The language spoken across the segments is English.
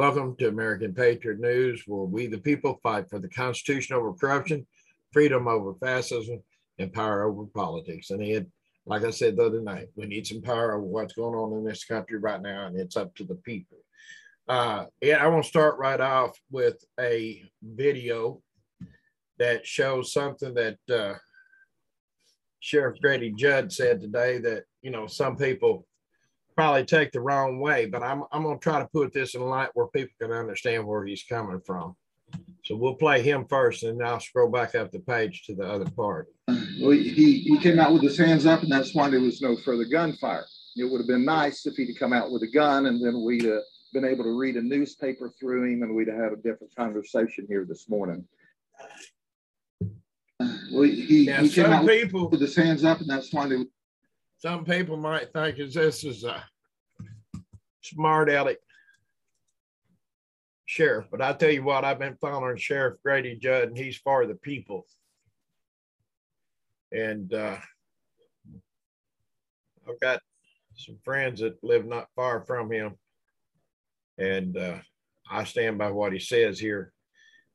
Welcome to American Patriot News, where we, the people, fight for the Constitution over corruption, freedom over fascism, and power over politics. And Ed, like I said the other night, we need some power over what's going on in this country right now, and it's up to the people. Uh, yeah, I want to start right off with a video that shows something that uh, Sheriff Grady Judd said today that, you know, some people probably take the wrong way, but I'm, I'm going to try to put this in light where people can understand where he's coming from. So we'll play him first and then I'll scroll back up the page to the other part. Well, he, he came out with his hands up and that's why there was no further gunfire. It would have been nice if he'd come out with a gun and then we'd have been able to read a newspaper through him and we'd have had a different conversation here this morning. Well, he, Now, he came some out people, with his hands up and that's why they some people might think is this is a smart aleck sheriff, but I tell you what, I've been following Sheriff Grady Judd, and he's for the people. And uh, I've got some friends that live not far from him, and uh, I stand by what he says here.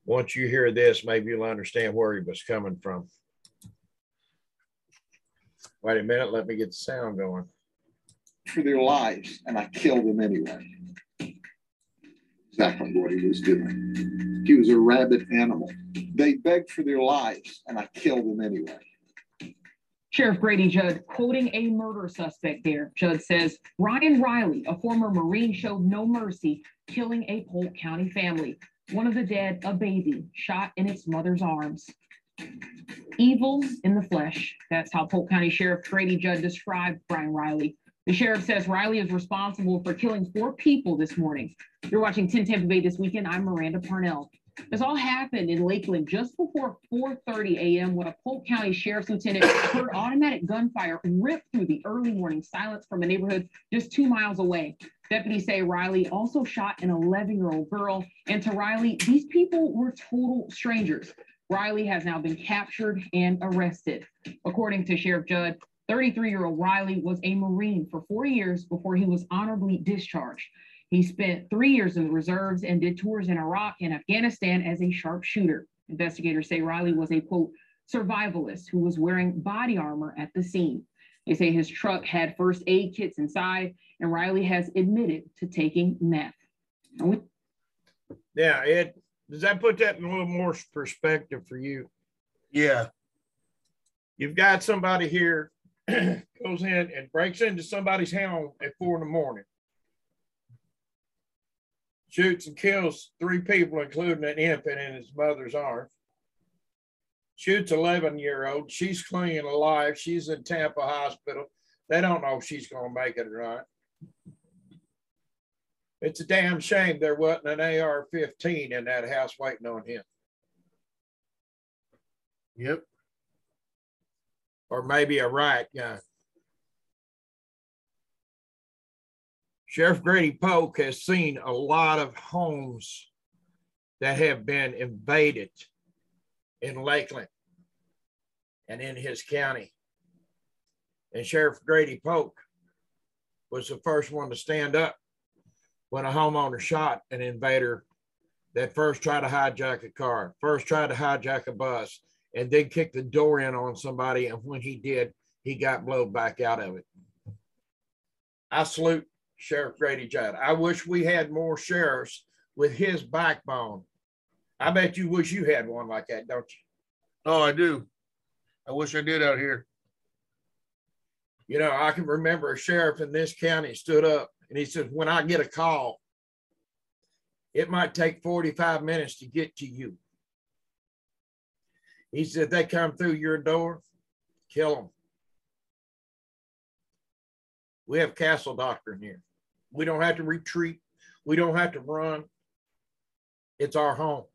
Once you hear this, maybe you'll understand where he was coming from. Wait a minute, let me get the sound going. for their lives and I killed them anyway. Exactly what he was doing. He was a rabid animal. They begged for their lives and I killed them anyway. Sheriff Grady Judd quoting a murder suspect there. Judd says Bryan Riley, a former Marine, showed no mercy, killing a Polk County family. One of the dead, a baby, shot in its mother's arms. Evil in the flesh. That's how Polk County Sheriff Grady Judd described Bryan Riley. The sheriff says Riley is responsible for killing four people this morning. You're watching 10 Tampa Bay this weekend. I'm Miranda Parnell. This all happened in Lakeland just before 4:30 a.m. when a Polk County Sheriff's Lieutenant heard automatic gunfire rip through the early morning silence from a neighborhood just two miles away. Deputies say Riley also shot an 11-year-old girl, and to Riley, these people were total strangers. Riley has now been captured and arrested. According to Sheriff Judd, 33-year-old Riley was a Marine for four years before he was honorably discharged. He spent three years in the reserves and did tours in Iraq and Afghanistan as a sharpshooter. Investigators say Riley was a quote survivalist who was wearing body armor at the scene. They say his truck had first aid kits inside, and Riley has admitted to taking meth. Yeah, Ed, does that put that in a little more perspective for you? Yeah, You've got somebody here goes in and breaks into somebody's home at four in the morning, shoots and kills three people, including an infant in his mother's arms. Shoots 11 year old. She's clinging alive. She's in Tampa Hospital. They don't know if she's going to make it or not. It's a damn shame there wasn't an AR 15 in that house waiting on him. yep. or maybe a riot gun. Sheriff Grady Polk has seen a lot of homes that have been invaded in Lakeland and in his county. And Sheriff Grady Polk was the first one to stand up when a homeowner shot an invader that first tried to hijack a car, first tried to hijack a bus, and then kicked the door in on somebody. And when he did, he got blown back out of it. I salute Sheriff Grady Judd. I wish we had more sheriffs with his backbone. I bet you wish you had one like that, don't you? Oh, I do. I wish I did out here. You know, I can remember a sheriff in this county stood up and he said, When I get a call, it might take 45 minutes to get to you. He said, They come through your door, kill them. We have castle doctrine here. We don't have to retreat, we don't have to run. It's our home.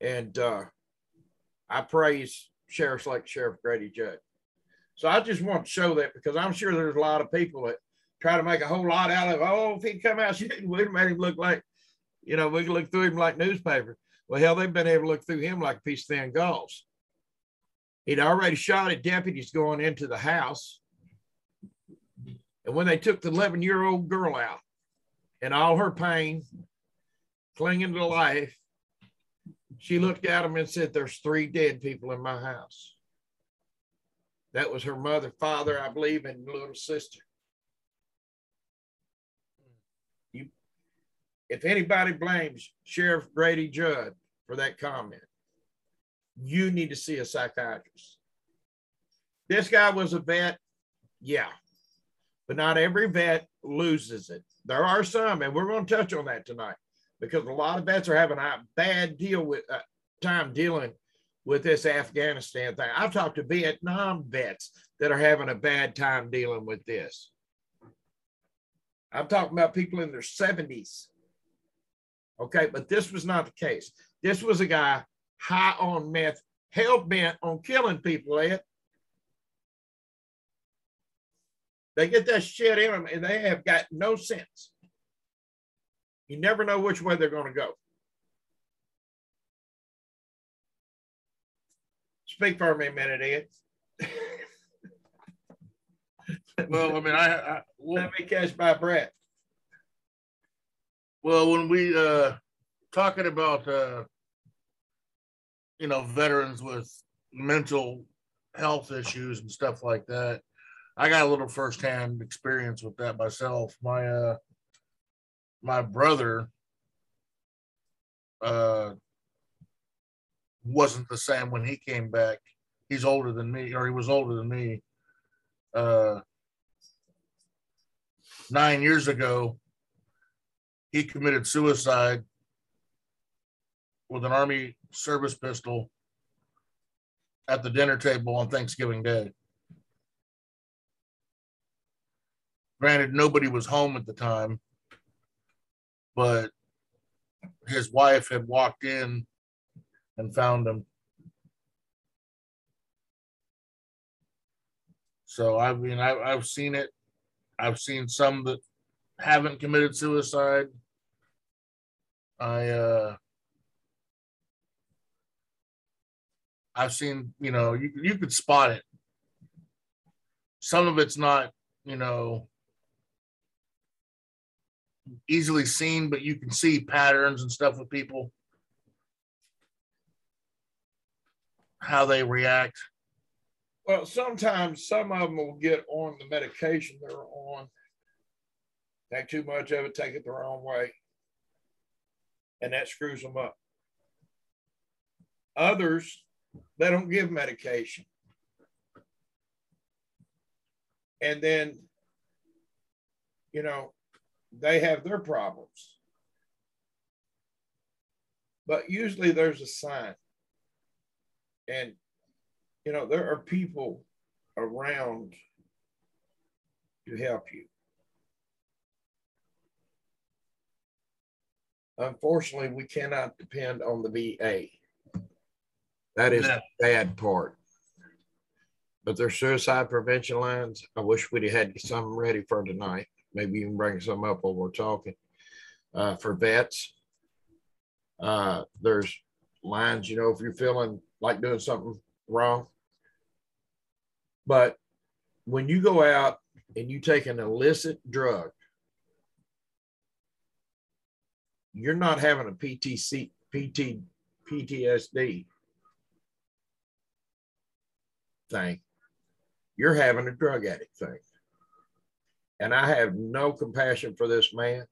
And uh, I praise sheriffs like Sheriff Grady Judd. So I just want to show that because I'm sure there's a lot of people that try to make a whole lot out of, oh, if he'd come out shooting, we'd made him look like, you know, we could look through him like newspaper. Well, hell, they've been able to look through him like a piece of thin gauze. He'd already shot at deputies going into the house. And when they took the 11 year old girl out, in all her pain, clinging to life, she looked at him and said, There's three dead people in my house. That was her mother, father, I believe, and little sister. If anybody blames Sheriff Grady Judd for that comment, you need to see a psychiatrist. This guy was a vet, yeah, but not every vet loses it. There are some, and we're going to touch on that tonight because a lot of vets are having a bad deal with uh, time dealing with this Afghanistan thing. I've talked to Vietnam vets that are having a bad time dealing with this. I'm talking about people in their 70s. Okay, but this was not the case. This was a guy high on meth, hell bent on killing people, Ed. They get that shit in them and they have got no sense. You never know which way they're going to go. Speak for me a minute, Ed. Well, I mean, I, I well, Let me catch my breath. Well, when we uh talking about uh you know veterans with mental health issues and stuff like that, I got a little firsthand experience with that myself. My uh my brother uh wasn't the same when he came back. He's older than me, or he was older than me. Uh nine years ago, he committed suicide with an army service pistol at the dinner table on Thanksgiving Day. Granted, nobody was home at the time, but his wife had walked in and found him. So I mean, I, I've seen it. I've seen some that haven't committed suicide. I uh I've seen, you know, you you could spot it. Some of it's not, you know, easily seen, but you can see patterns and stuff with people. How they react. Well, sometimes some of them will get on the medication they're on, take too much of it, take it the wrong way, and that screws them up. Others, they don't give medication. And then, you know, they have their problems. But usually there's a sign. And, you know, there are people around to help you. Unfortunately, we cannot depend on the VA. That is No. the bad part. But there's suicide prevention lines. I wish we'd had some ready for tonight. Maybe you can bring some up while we're talking. Uh, for vets, uh, there's lines, you know, if you're feeling like doing something wrong. But when you go out and you take an illicit drug, you're not having a PTC, PT, PTSD thing. You're having a drug addict thing. And I have no compassion for this man.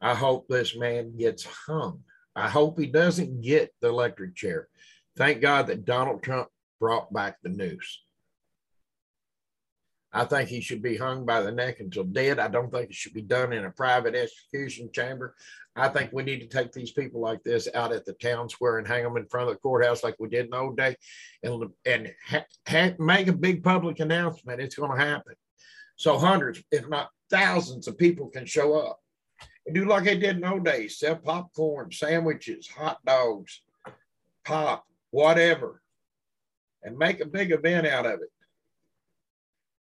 I hope this man gets hung. I hope he doesn't get the electric chair. Thank God that Donald Trump brought back the noose. I think he should be hung by the neck until dead. I don't think it should be done in a private execution chamber. I think we need to take these people like this out at the town square and hang them in front of the courthouse like we did in the old day and, and ha- ha- make a big public announcement. It's going to happen. So hundreds, if not thousands of people can show up and do like they did in the old days, sell popcorn, sandwiches, hot dogs, pop, whatever, and make a big event out of it.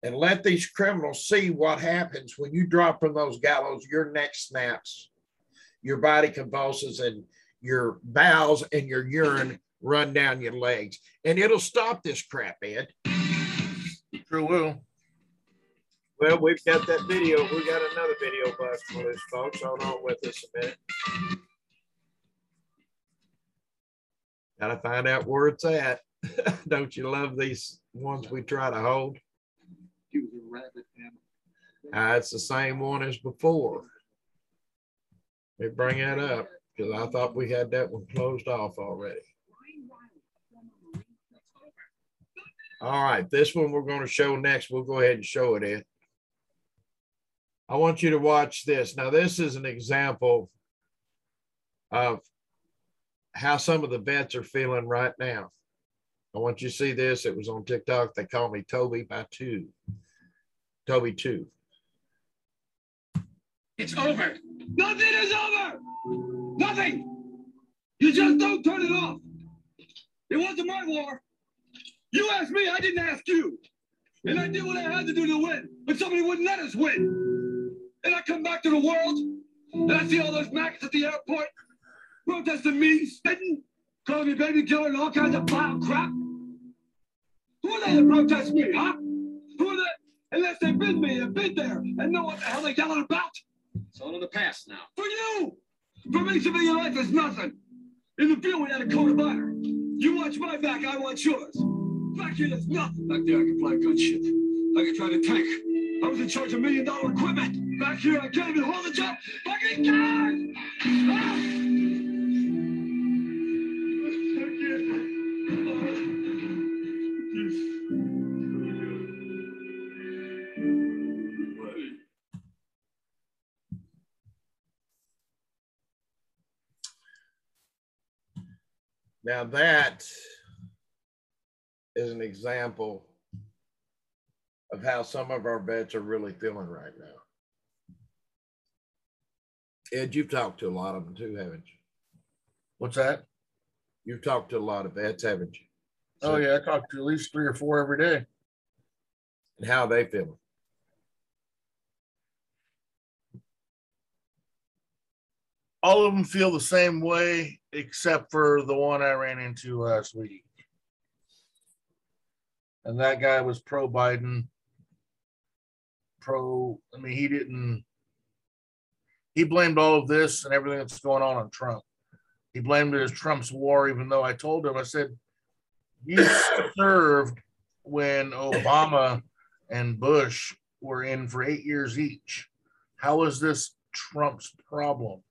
And let these criminals see what happens when you drop from those gallows, your neck snaps, your body convulses, and your bowels and your urine run down your legs. And it'll stop this crap, Ed. Sure will. Well, we've got that video. We got another video bust for this, folks. Hold on with us a minute. Gotta find out where it's at. Don't you love these ones we try to hold? Was a rabbit. Uh, it's the same one as before. Let me bring that up because I thought we had that one closed off already. All right, this one we're going to show next. We'll go ahead and show it in. I want you to watch this. Now, this is an example of how some of the vets are feeling right now. I want you to see this. It was on TikTok. They call me Toby by two. Toby two. It's over. Nothing is over. Nothing. You just don't turn it off. It wasn't my war. You asked me, I didn't ask you. And I did what I had to do to win, but somebody wouldn't let us win. And I come back to the world, and I see all those maggots at the airport protesting me, spitting, calling me baby killer, and all kinds of vile crap. Who are they to protest me, huh? Who are they? Unless they've been me and been there and know what the hell they're yelling about. It's all in the past now. For you! For me, civilian life is nothing. In the field, we had a code of honor. You watch my back, I watch yours. Back here, there's nothing. Back there, I can fly a gunship. I can drive a tank. I was in charge of million dollar equipment. Back here, I can't even hold a job. Fucking guys! Ah! Now that is an example of how some of our vets are really feeling right now. Ed, you've talked to a lot of them too, haven't you? What's that? You've talked to a lot of vets, haven't you? Oh yeah, I talk to at least three or four every day. And how are they feeling? All of them feel the same way, except for the one I ran into last week. And that guy was pro Biden. Pro, I mean, he didn't, he blamed all of this and everything that's going on on Trump. He blamed it as Trump's war, even though I told him, I said, you served when Obama and Bush were in for eight years each. How is this Trump's problem?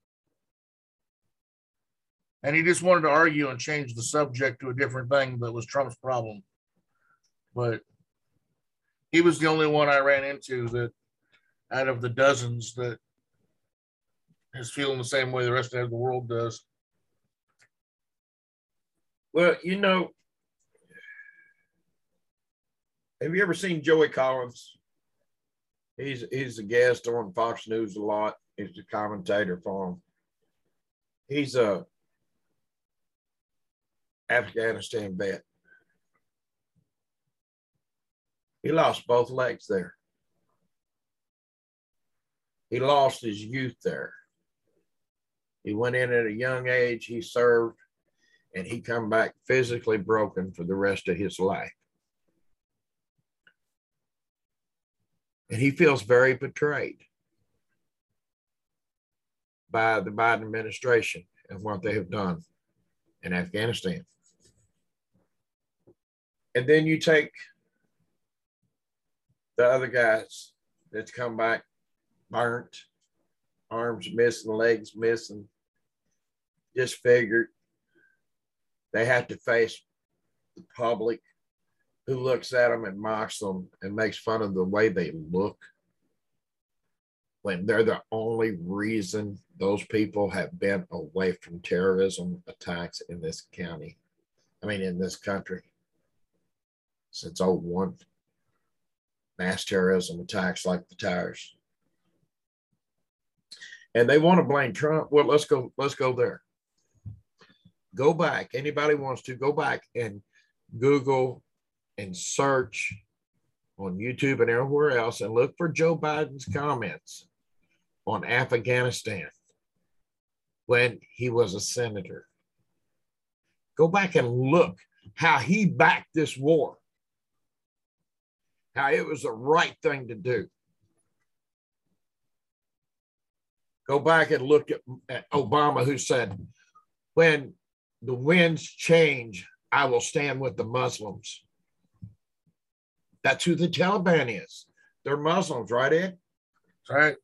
And he just wanted to argue and change the subject to a different thing that was Trump's problem. But he was the only one I ran into that out of the dozens that is feeling the same way the rest of the world does. Well, you know, have you ever seen Joey Collins? He's he's a guest on Fox News a lot. He's the commentator for him. He's a Afghanistan vet. He lost both legs there. He lost his youth there. He went in at a young age. He served, and he come back physically broken for the rest of his life. And he feels very betrayed by the Biden administration and what they have done in Afghanistan. And then you take the other guys that's come back burnt, arms missing, legs missing, disfigured. They have to face the public who looks at them and mocks them and makes fun of the way they look when they're the only reason those people have been away from terrorism attacks in this county. I mean, in this country since old 01. Mass terrorism attacks like the towers. And they want to blame Trump. Well, let's go, let's go there. Go back. Anybody wants to go back and Google and search on YouTube and everywhere else and look for Joe Biden's comments on Afghanistan when he was a senator. Go back and look how he backed this war, how it was the right thing to do. Go back and look at, at Obama, who said, When the winds change, I will stand with the Muslims. That's who the Taliban is. They're Muslims, right, Ed? Right.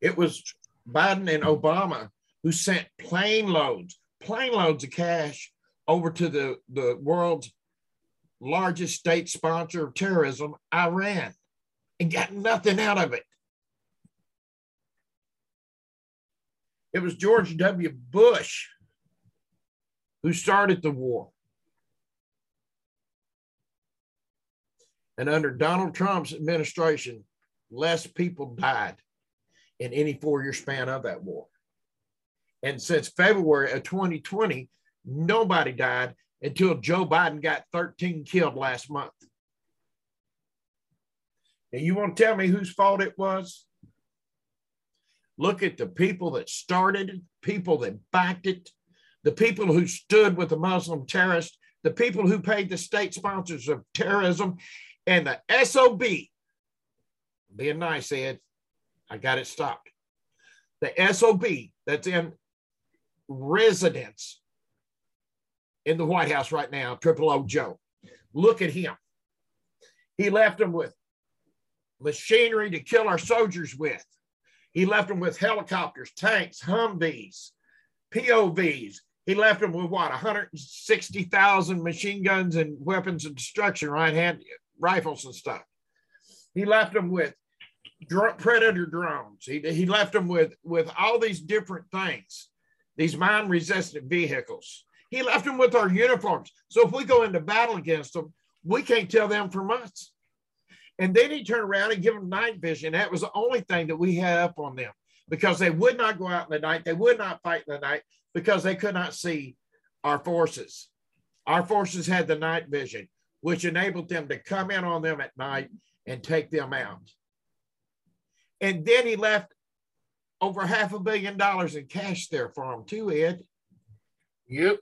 It was Biden and Obama who sent plane loads, plane loads of cash over to the, the world's largest state sponsor of terrorism, Iran, and got nothing out of it. It was George W. Bush who started the war. And under Donald Trump's administration, less people died in any four year span of that war. And since February of 2020, nobody died until Joe Biden got 13 killed last month. And you want to tell me whose fault it was? Look at the people that started it, people that backed it, the people who stood with the Muslim terrorists, the people who paid the state sponsors of terrorism, and the SOB. Being nice, Ed, I got it stopped. The SOB that's in residence in the White House right now, Triple O Joe. Look at him. He left them with machinery to kill our soldiers with. He left them with helicopters, tanks, Humvees, POVs. He left them with what, 160,000 machine guns and weapons of destruction, right hand rifles and stuff. He left them with dr- predator drones. He, he left them with, with all these different things, these mine resistant vehicles. He left them with our uniforms. So if we go into battle against them, we can't tell them from us. And then he turned around and give them night vision. That was the only thing that we had up on them because they would not go out in the night. They would not fight in the night because they could not see our forces. Our forces had the night vision, which enabled them to come in on them at night and take them out. And then he left over half a billion dollars in cash there for them, too, Ed. Yep.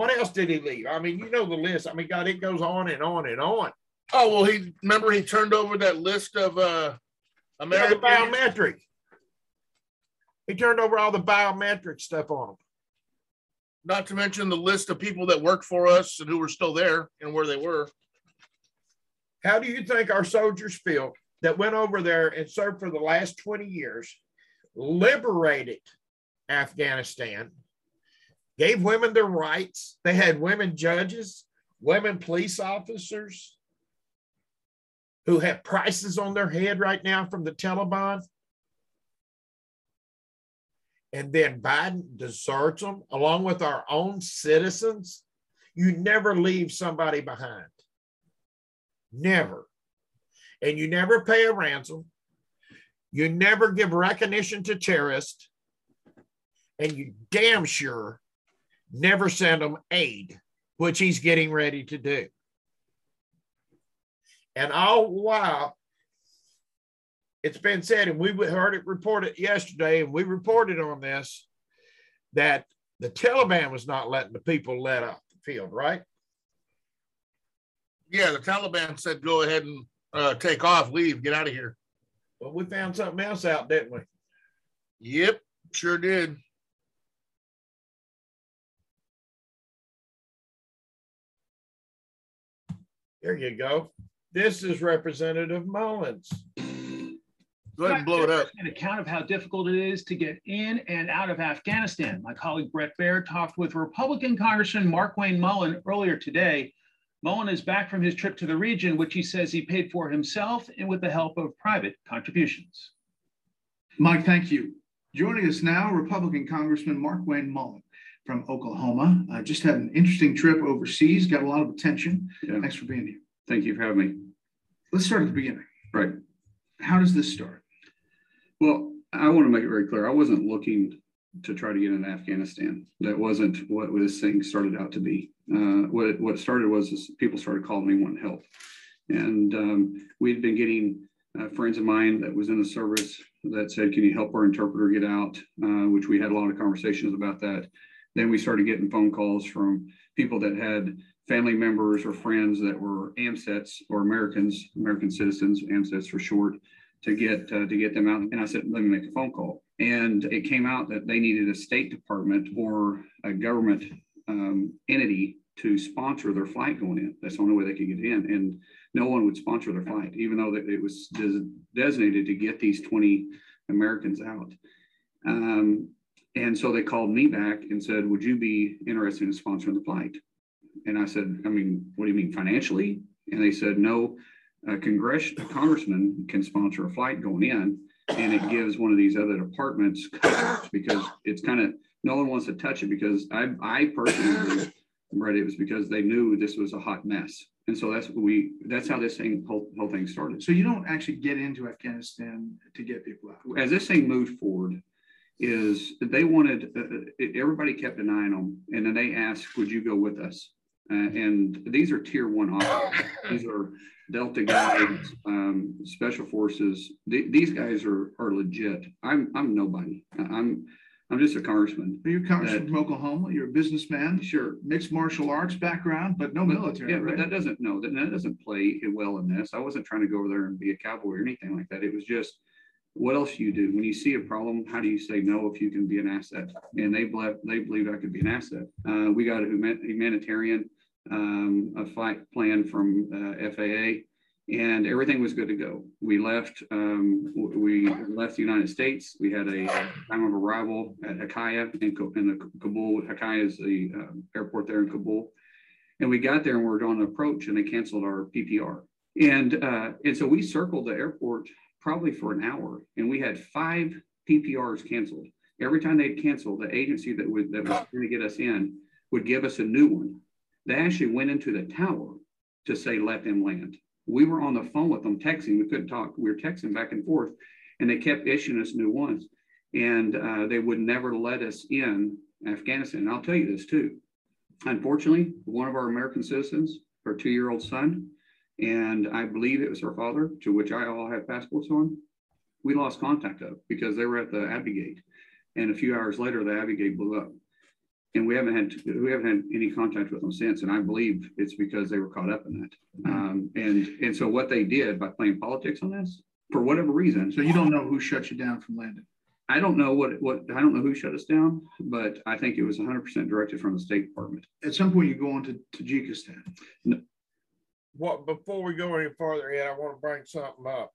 What else did he leave? I mean, you know the list. I mean, God, it goes on and on and on. Oh well, he remember he turned over that list of uh Yeah, American. biometric. He turned over all the biometric stuff on them. Not to mention the list of people that worked for us and who were still there and where they were. How do you think our soldiers feel that went over there and served for the last 20 years, liberated Afghanistan, gave women their rights? They had women judges, women police officers who have prices on their head right now from the Taliban. And then Biden deserts them along with our own citizens. You never leave somebody behind. Never. And you never pay a ransom. You never give recognition to terrorists. And you damn sure never send them aid, which he's getting ready to do. And all while, it's been said, and we heard it reported yesterday, and we reported on this that the Taliban was not letting the people let off the field, right? Yeah, the Taliban said go ahead and uh, take off, leave, get out of here. Well, we found something else out, didn't we? Yep, sure did. There you go. This is Representative Mullins. Go ahead and blow it up. An account of how difficult it is to get in and out of Afghanistan. My colleague Bret Baier talked with Republican Congressman Markwayne Mullin earlier today. Mullin is back from his trip to the region, which he says he paid for himself and with the help of private contributions. Mike, thank you. Joining us now, Republican Congressman Markwayne Mullin from Oklahoma. Uh, just had an interesting trip overseas, got a lot of attention. Yeah. Thanks for being here. Thank you for having me. Let's start at the beginning. Right. How does this start? Well, I want to make it very clear. I wasn't looking to try to get into Afghanistan. That wasn't what this thing started out to be. Uh, what it, what started was is people started calling me wanting help, and um, we'd been getting uh, friends of mine that was in the service that said, "Can you help our interpreter get out?" Uh, which we had a lot of conversations about that. Then we started getting phone calls from people that had family members or friends that were AMCITs or Americans, American citizens, AMCITs for short, to get uh, to get them out. And I said, let me make a phone call. And it came out that they needed a State Department or a government um, entity to sponsor their flight going in. That's the only way they could get in. And no one would sponsor their flight, even though it was des- designated to get these 20 Americans out. Um, and so they called me back and said, Would you be interested in sponsoring the flight? And I said, I mean, what do you mean financially? And they said, No, a congress- a congressman can sponsor a flight going in, and it gives one of these other departments because it's kind of no one wants to touch it because I, I personally believe, it was because they knew this was a hot mess. And so that's we that's how this thing whole, whole thing started. So you don't actually get into Afghanistan to get people out. As this thing moved forward, is they wanted uh, uh everybody kept an eye on them, and then they asked, "Would you go with us?" Uh, and these are tier one officers. these are Delta guys, um, special forces. Th- these guys are are legit. I'm I'm nobody. I'm I'm just a congressman. You're a congressman from Oklahoma. You're a businessman. Sure. Mixed martial arts background, but no military. Yeah, right? but that doesn't no that, that doesn't play well in this. I wasn't trying to go over there and be a cowboy or anything like that. It was just what else you do? When you see a problem how do you say no if you can be an asset? And they believe they believed i could be an asset. Uh, we got a humanitarian um, a flight plan from uh, faa and everything was good to go. We left um, we left the united states. We had a time of arrival at HKIA in, in kabul. HKIA is the uh, airport there in kabul. And we got there and we are on approach and they canceled our ppr and uh, and so we circled the airport probably for an hour, and we had five PPRs canceled. Every time they'd cancel, the agency that that was going to get us in would give us a new one. They actually went into the tower to say let them land. We were on the phone with them texting. We couldn't talk. We were texting back and forth, and they kept issuing us new ones. And uh, they would never let us in Afghanistan. And I'll tell you this too. Unfortunately, one of our American citizens, our two-year-old son, and I believe it was her father, to which I all have passports on. We lost contact of because they were at the Abbey Gate, and a few hours later, the Abbey Gate blew up, and we haven't had we haven't had any contact with them since. And I believe it's because they were caught up in that. Um, and and so what they did by playing politics on this, for whatever reason. So you don't know who shut you down from landing. I don't know what what I don't know who shut us down, but I think it was 100% directed from the State Department. At some point, you go on to Tajikistan. No, what before we go any further yet, I want to bring something up.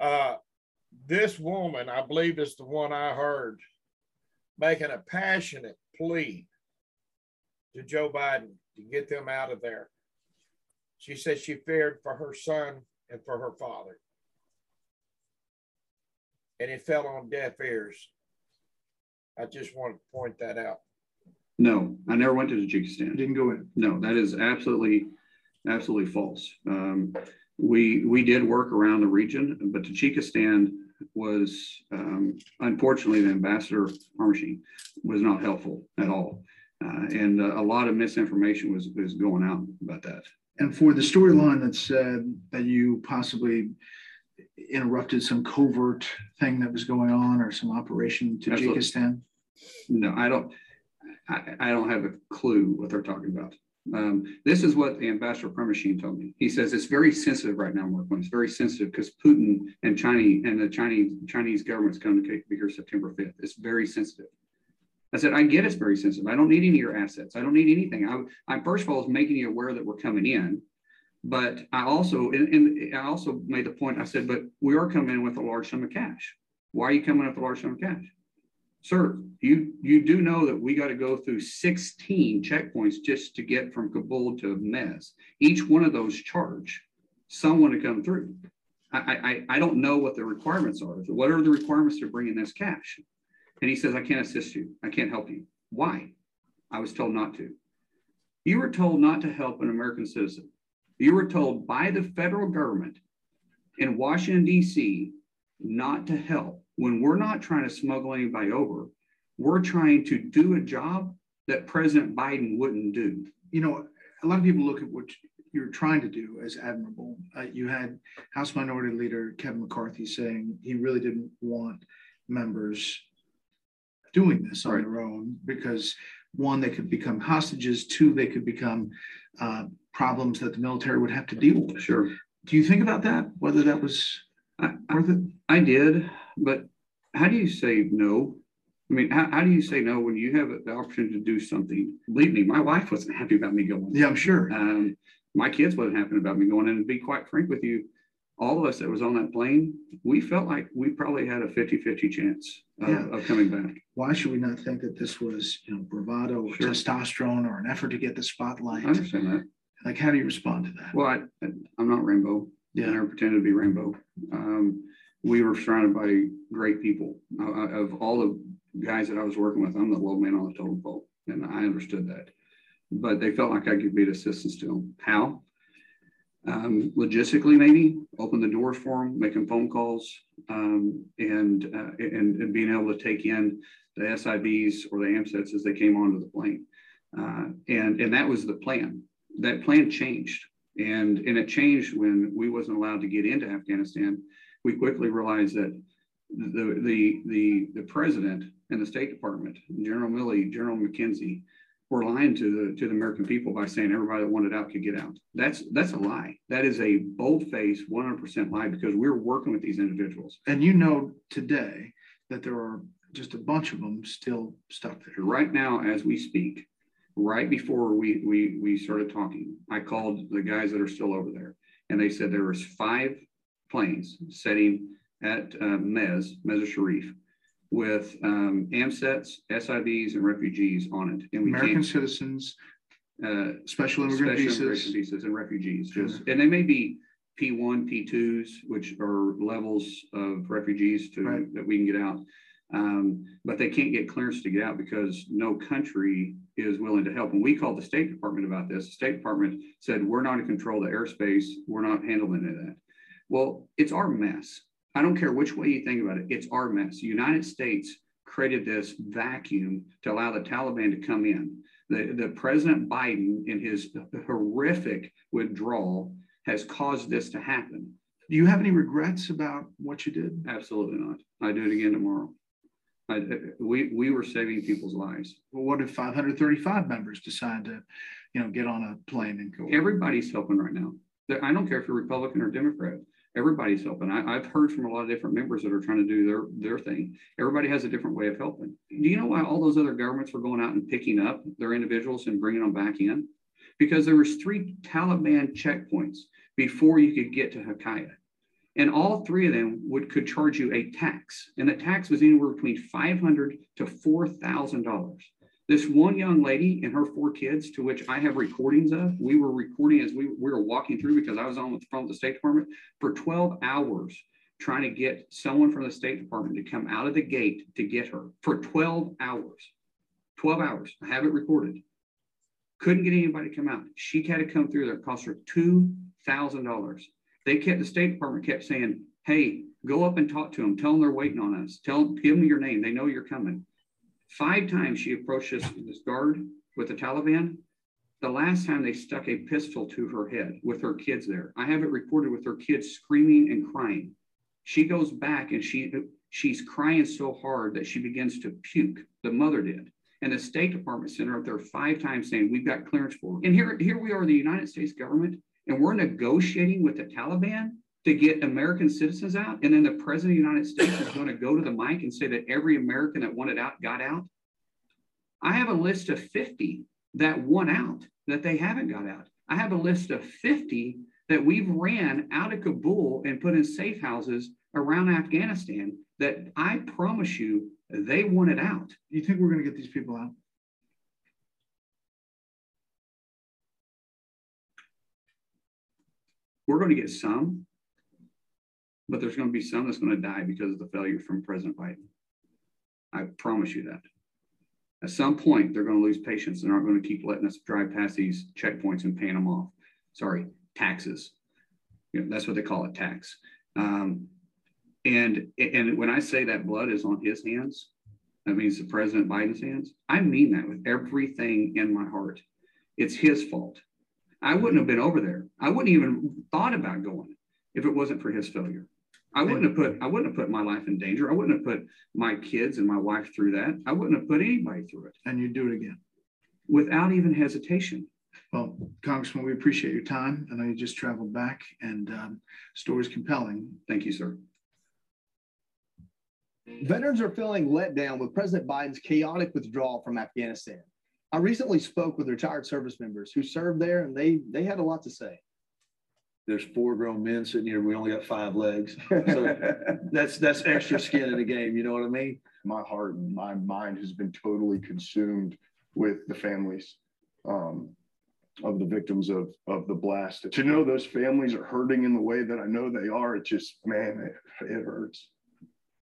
Uh, this woman, I believe, is the one I heard making a passionate plea to Joe Biden to get them out of there. She said she feared for her son and for her father. And it fell on deaf ears. I just wanted to point that out. No, I never went to Tajikistan. Didn't go in. No, that is absolutely absolutely false. Um, we we did work around the region, but Tajikistan was um, unfortunately the ambassador Pommersheim was not helpful at all, uh, and uh, a lot of misinformation was was going out about that. And for the storyline that said that you possibly interrupted some covert thing that was going on or some operation to Tajikistan. No, I don't. I, I don't have a clue what they're talking about. Um, this is what the ambassador Pommersheim told me. He says it's very sensitive right now, Mark. It's very sensitive because Putin and Chinese and the Chinese Chinese government's coming to be here September 5th. It's very sensitive. I said, I get it's very sensitive. I don't need any of your assets. I don't need anything. I, I first of all was making you aware that we're coming in, but I also and, and I also made the point. I said, but we are coming in with a large sum of cash. Why are you coming with a large sum of cash? Sir, you you do know that we got to go through 16 checkpoints just to get from Kabul to Mez. Each one of those charge someone to come through. I, I, I don't know what the requirements are. What are the requirements to bring in this cash? And he says, I can't assist you. I can't help you. Why? I was told not to. You were told not to help an American citizen. You were told by the federal government in Washington, D.C., not to help when we're not trying to smuggle anybody over, we're trying to do a job that President Biden wouldn't do. You know, a lot of people look at what you're trying to do as admirable. Uh, you had House Minority Leader Kevin McCarthy saying he really didn't want members doing this on right. their own because one, they could become hostages. Two, they could become uh, problems that the military would have to deal with. Sure. Do you think about that? Whether that was I, Worth it? I did, but how do you say no? I mean, how, how do you say no when you have the opportunity to do something? Believe me, my wife wasn't happy about me going. Yeah, I'm sure. Um, my kids wasn't happy about me going. And to be quite frank with you, all of us that was on that plane, we felt like we probably had a 50-50 chance of, Yeah. of coming back. Why should we not think that this was, you know, bravado or Sure. testosterone or an effort to get the spotlight? I understand that. Like, how do you respond to that? Well, I, I'm not Rambo. Yeah. I never pretended to be Rambo. Um, we were surrounded by great people. Of all the guys that I was working with, I'm the low man on the totem pole, and I understood that. But they felt like I could be of assistance to them. How? Um, logistically, maybe open the doors for them, making phone calls, um, and, uh, and and being able to take in the SIVs or the AMCITs as they came onto the plane. Uh, and and that was the plan. That plan changed and, and it changed when we wasn't allowed to get into Afghanistan. We quickly realized that the, the, the, the president and the State Department, General Milley, General McKenzie, were lying to the, to the American people by saying everybody that wanted out could get out. That's, that's a lie. That is a bold-faced, 100% lie because we're working with these individuals. and you know today that there are just a bunch of them still stuck there. Right now, as we speak, right before we, we, we started talking, I called the guys that are still over there and they said there was five planes setting at uh, Mez, Mazar-i-Sharif, with um, AMCITs, SIVs, and refugees on it. And we American citizens, uh, special immigrant special visas. visas and refugees, just, and they may be P1, P2s, which are levels of refugees to, Right. that we can get out. Um, but they can't get clearance to get out because no country is willing to help. And we called the State Department about this. The State Department said, we're not in control of the airspace. We're not handling any of that. Well, it's our mess. I don't care which way you think about it. It's our mess. The United States created this vacuum to allow the Taliban to come in. The, the President Biden, in his horrific withdrawal, has caused this to happen. Do you have any regrets about what you did? Absolutely not. I do it again tomorrow. I, uh, we, we were saving people's lives. Well, what if 535 members decide to, you know, get on a plane and go? Everybody's helping right now. I don't care if you're Republican or Democrat. Everybody's helping. I, I've heard from a lot of different members that are trying to do their, their thing. Everybody has a different way of helping. Do you know why all those other governments were going out and picking up their individuals and bringing them back in? Because there was three Taliban checkpoints before you could get to HKIA. And all three of them would could charge you a tax. And the tax was anywhere between 500 to $4,000. This one young lady and her four kids, to which I have recordings of, we were recording as we, we were walking through because I was on the with from the State Department for 12 hours trying to get someone from the State Department to come out of the gate to get her for 12 hours. 12 hours. I have it recorded. Couldn't get anybody to come out. She had to come through there. It cost her $2,000. They kept, the State Department kept saying, hey, go up and talk to them. Tell them they're waiting on us. Tell them, give them your name. They know you're coming. Five times she approached this, this guard with the Taliban. The last time they stuck a pistol to her head with her kids there. I have it recorded with her kids screaming and crying. She goes back and she she's crying so hard that she begins to puke. The mother did. And the State Department sent her up there five times saying, We've got clearance for her. And here, here we are, the United States government, and we're negotiating with the Taliban to get American citizens out. And then the president of the United States is going to go to the mic and say that every American that wanted out got out. I have a list of 50 that won out that they haven't got out. I have a list of 50 that we've ran out of Kabul and put in safe houses around Afghanistan that I promise you they wanted out. You think we're going to get these people out? We're going to get some, but there's going to be some that's going to die because of the failure from President Biden. I promise you that. At some point, they're going to lose patience and aren't going to keep letting us drive past these checkpoints and paying them off. Sorry, taxes. You know, that's what they call it, tax. Um, and and when I say that blood is on his hands, that means the President Biden's hands. I mean that with everything in my heart. It's his fault. I wouldn't have been over there. I wouldn't even thought about going if it wasn't for his failure. I wouldn't have put I wouldn't have put my life in danger. I wouldn't have put my kids and my wife through that. I wouldn't have put anybody through it And you do it again. without even hesitation. Well, Congressman, we appreciate your time. I know you just traveled back and um, story's compelling. Thank you, sir. Veterans are feeling let down with President Biden's chaotic withdrawal from Afghanistan. I recently spoke with retired service members who served there, and they they had a lot to say. There's four grown men sitting here. We only got five legs. So that's that's extra skin in the game. You know what I mean? My heart and my mind has been totally consumed with the families um, of the victims of of the blast. To know those families are hurting in the way that I know they are, it just man, it, it hurts.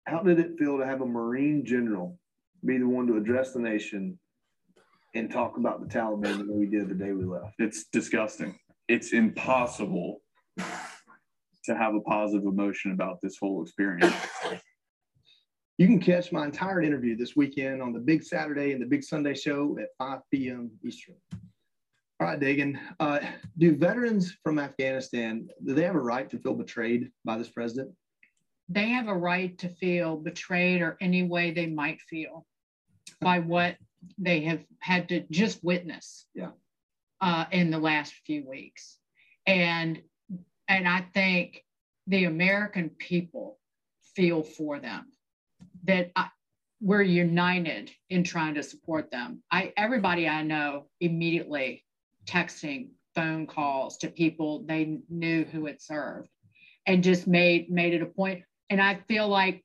How did it feel to have a Marine general be the one to address the nation and talk about the Taliban that we did the day we left? It's disgusting. It's impossible to have a positive emotion about this whole experience. You can catch my entire interview this weekend on the Big Saturday and the Big Sunday show at 5 p.m. Eastern. All right, Dagen. Uh, do veterans from Afghanistan do they have a right to feel betrayed by this president? They have a right to feel betrayed or any way they might feel by what they have had to just witness. Yeah. Uh, in the last few weeks, and and I think the American people feel for them that I, we're united in trying to support them. I everybody I know immediately texting phone calls to people they knew who had served and just made made it a point and I feel like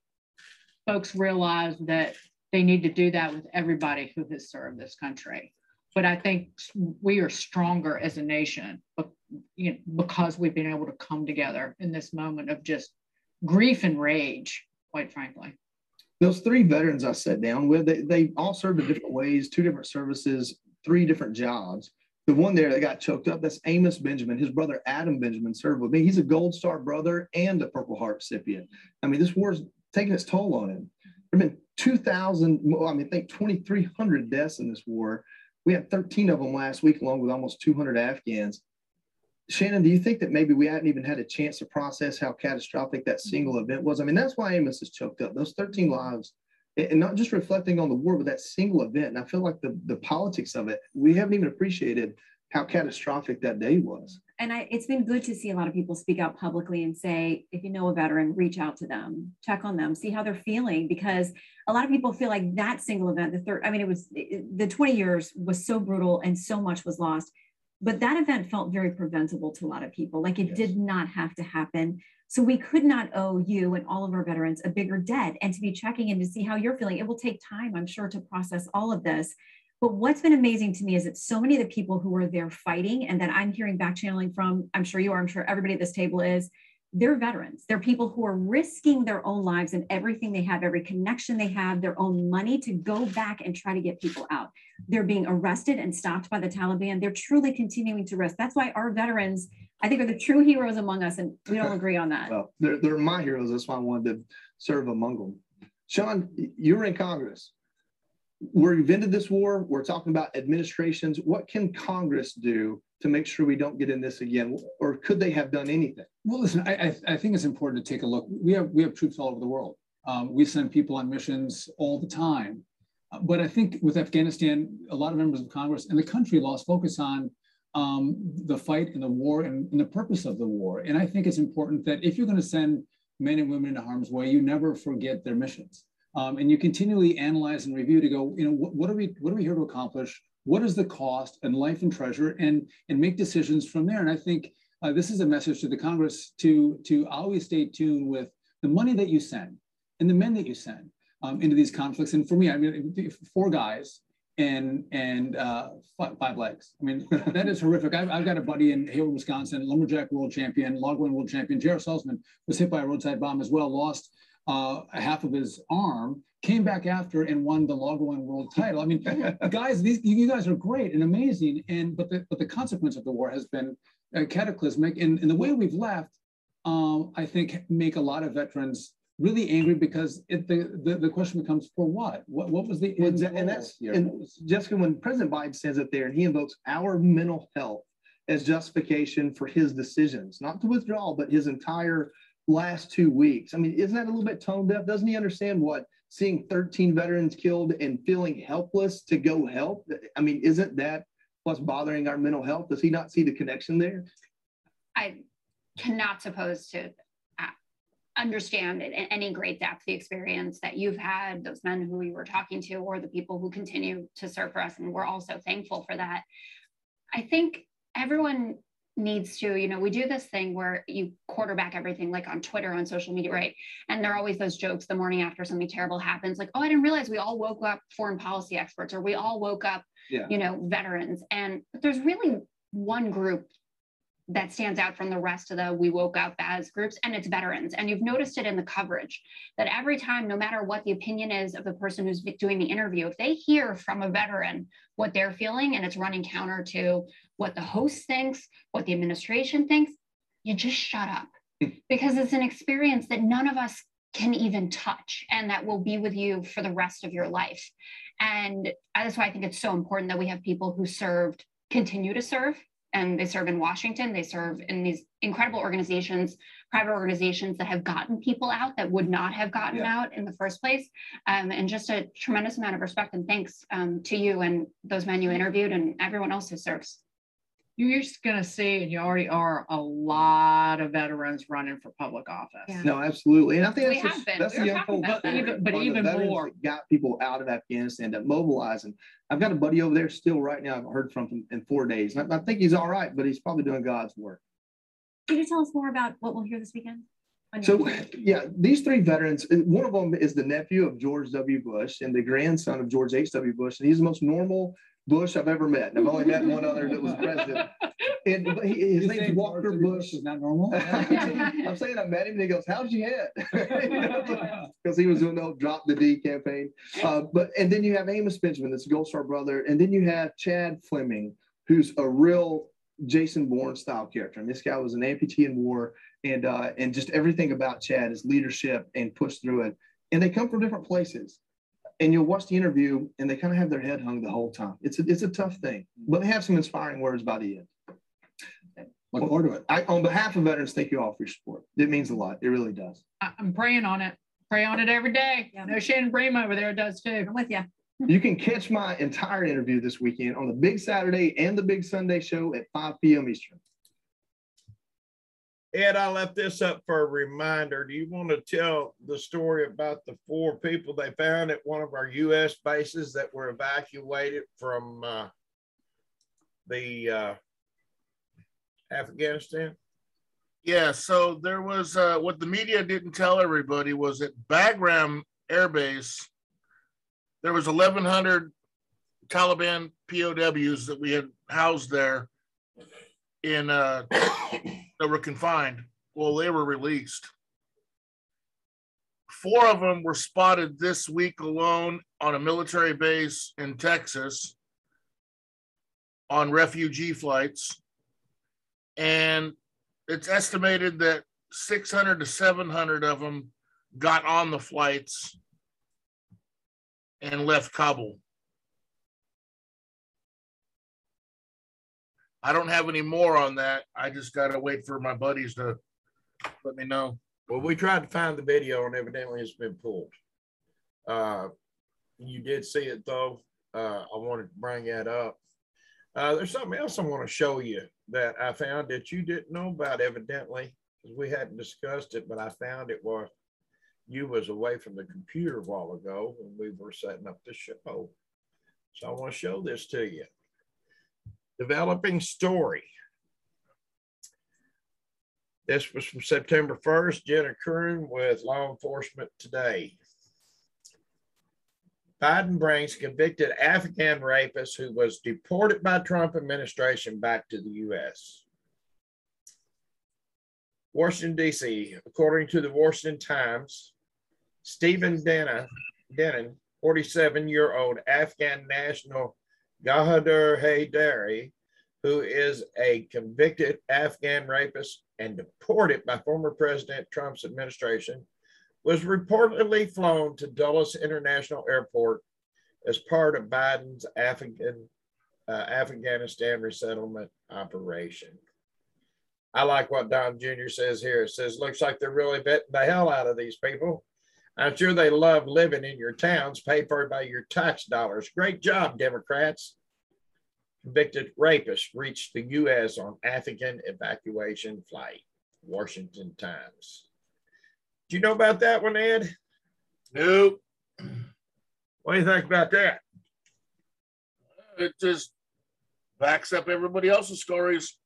folks realize that they need to do that with everybody who has served this country. But I think we are stronger as a nation because we've been able to come together in this moment of just grief and rage, quite frankly. Those three veterans I sat down with, they, they all served in different ways, two different services, three different jobs. The one there that got choked up, that's Amos Benjamin. His brother Adam Benjamin served with me. He's a Gold Star brother and a Purple Heart recipient. I mean, this war's taking its toll on him. There have been 2,000, well, I mean, I think 2,300 deaths in this war. We had 13 of them last week, along with almost 200 Afghans. Shannon, do you think that maybe we hadn't even had a chance to process how catastrophic that single mm-hmm. event was? I mean, that's why Amos is choked up. Those 13 lives, and not just reflecting on the war, but that single event. And I feel like the, the politics of it, we haven't even appreciated how catastrophic that day was. And I, it's been good to see a lot of people speak out publicly and say, if you know a veteran, reach out to them, check on them, see how they're feeling, because a lot of people feel like that single event, the third, I mean, it was the 20 years was so brutal and so much was lost but that event felt very preventable to a lot of people. Like it yes. did not have to happen. So we could not owe you and all of our veterans a bigger debt. And to be checking in to see how you're feeling, it will take time, I'm sure, to process all of this. But what's been amazing to me is that so many of the people who are there fighting and that I'm hearing back channeling from, I'm sure you are, I'm sure everybody at this table is, they're veterans. They're people who are risking their own lives and everything they have, every connection they have, their own money to go back and try to get people out. They're being arrested and stopped by the Taliban. They're truly continuing to risk. That's why our veterans, I think, are the true heroes among us. And we don't agree on that. Well, they're, they're my heroes. That's why I wanted to serve among them. Sean, you're in Congress. We've ended this war. We're talking about administrations. What can Congress do to make sure we don't get in this again? Or could they have done anything? Well, listen, I, I, I think it's important to take a look. We have we have troops all over the world. Um, we send people on missions all the time. Uh, but I think with Afghanistan, a lot of members of Congress and the country lost focus on um, the fight and the war and, and, the purpose of the war. And I think it's important that if you're going to send men and women into harm's way, you never forget their missions. Um, and you continually analyze and review to go, you know, what, what, are we what are we here to accomplish? what is the cost and life and treasure and and make decisions from there and i think uh, this is a message to the congress to to always stay tuned with the money that you send and the men that you send um, into these conflicts and for me i mean four guys and and uh, five, legs. I mean, that is horrific. I've, I've, got a buddy in Hayward, Wisconsin, lumberjack world champion, logwood world champion. Jared Salzman was hit by a roadside bomb as well, lost uh, half of his arm, came back after and won the Logwoin world title. I mean, guys, these you guys are great and amazing, and but the but the consequence of the war has been uh, cataclysmic, and, and the way we've left, um, I think, make a lot of veterans really angry because it, the, the, the question becomes for what? What what was the well, and that's and Jessica when President Biden stands up there and he invokes our mental health as justification for his decisions, not to withdraw, but his entire last two weeks. I mean, isn't that a little bit tone deaf? Doesn't he understand what seeing 13 veterans killed and feeling helpless to go help? I mean, isn't that what's bothering our mental health? Does he not see the connection there? I cannot suppose to. Uh, understand in any great depth the experience that you've had, those men who we were talking to, or the people who continue to serve for us. And we're also thankful for that. I think everyone needs to, you know, we do this thing where you quarterback everything like on Twitter, on social media, right? And there are always those jokes the morning after something terrible happens, like, oh, I didn't realize we all woke up foreign policy experts or we all woke up, Yeah. you know, veterans. And but there's really one group that stands out from the rest of the we woke up as groups and it's veterans and you've noticed it in the coverage that every time no matter what the opinion is of the person who's doing the interview if they hear from a veteran what they're feeling and it's running counter to what the host thinks what the administration thinks you just shut up because it's an experience that none of us can even touch and that will be with you for the rest of your life and that's why i think it's so important that we have people who served continue to serve and they serve in Washington. They serve in these incredible organizations, private organizations that have gotten people out that would not have gotten Yeah. out in the first place. Um, and just a tremendous amount of respect and thanks um, to you and those men you interviewed and everyone else who serves. You're just gonna see, and you already are, a lot of veterans running for public office. No, absolutely. And I think We that's, have the- been. that's We the were young talking folks about that. story Even- but are the even more. Got people out of Afghanistan that mobilized. And I've got a buddy over there still right now. I've heard from him in four days. And I, I think he's all right, but he's probably doing God's work. Can you tell us more about what we'll hear this weekend? So, yeah, these three veterans, one of them is the nephew of George W. Bush and the grandson of George H.W. Bush. And he's the most normal Bush I've ever met. And I've only met one other that was president. And but he, his You name's Walker Bush. Is not normal? I'm saying I met him and he goes, How's your head? Because he was doing the whole drop the D campaign. Uh, but and then you have Amos Benjamin, that's a Gold Star brother, and then you have Chad Fleming, who's a real Jason Bourne style character. And this guy was an amputee in war, and uh, and just everything about Chad is leadership and push through it. And they come from different places. And you'll watch the interview, and they kind of have their head hung the whole time. It's a, it's a tough thing, but they have some inspiring words by the end. Look forward to it. I, on behalf of veterans, thank you all for your support. It means a lot. It really does. I- I'm praying on it. Pray on it every day. I know Shannon Bream over there does too. I'm with you. You can catch my entire interview this weekend on the Big Saturday and the Big Sunday show at 5 p.m. Eastern. Ed, I left this up for a reminder. Do you want to tell the story about the four people they found at one of our U.S. bases that were evacuated from uh, the uh, Afghanistan? Yeah, so there was uh, what the media didn't tell everybody was at Bagram Air Base, there was 1,100 Taliban POWs that we had housed there in uh, that were confined. Well, they were released. Four of them were spotted this week alone on a military base in Texas on refugee flights. And it's estimated that 600 to 700 of them got on the flights and left Kabul. I don't have any more on that. I just got to wait for my buddies to let me know. Well, we tried to find the video and evidently it's been pulled. Uh, you did see it though. Uh, I wanted to bring that up. Uh, there's something else I want to show you that I found that you didn't know about evidently because we hadn't discussed it, but I found it was you was away from the computer a while ago when we were setting up the show. So I want to show this to you. Developing story. This was from September 1st, Jenna Curren with Law Enforcement Today. Biden brings convicted Afghan rapist who was deported by Trump administration back to the U.S. Washington, D.C., according to the Washington Times, Stephen Denna, Denon, 47 year old Afghan national Gahadur Haidari, who is a convicted Afghan rapist and deported by former President Trump's administration, was reportedly flown to Dulles International Airport as part of Biden's Afghan, uh, Afghanistan resettlement operation. I like what Don Jr. says here. It says, looks like they're really betting the hell out of these people. I'm sure they love living in your towns paid for by your tax dollars. Great job, Democrats. Convicted rapist reached the U.S. on African evacuation flight. Washington Times. Do you know about that one, Ed? Nope. What do you think about that? It just backs up everybody else's stories.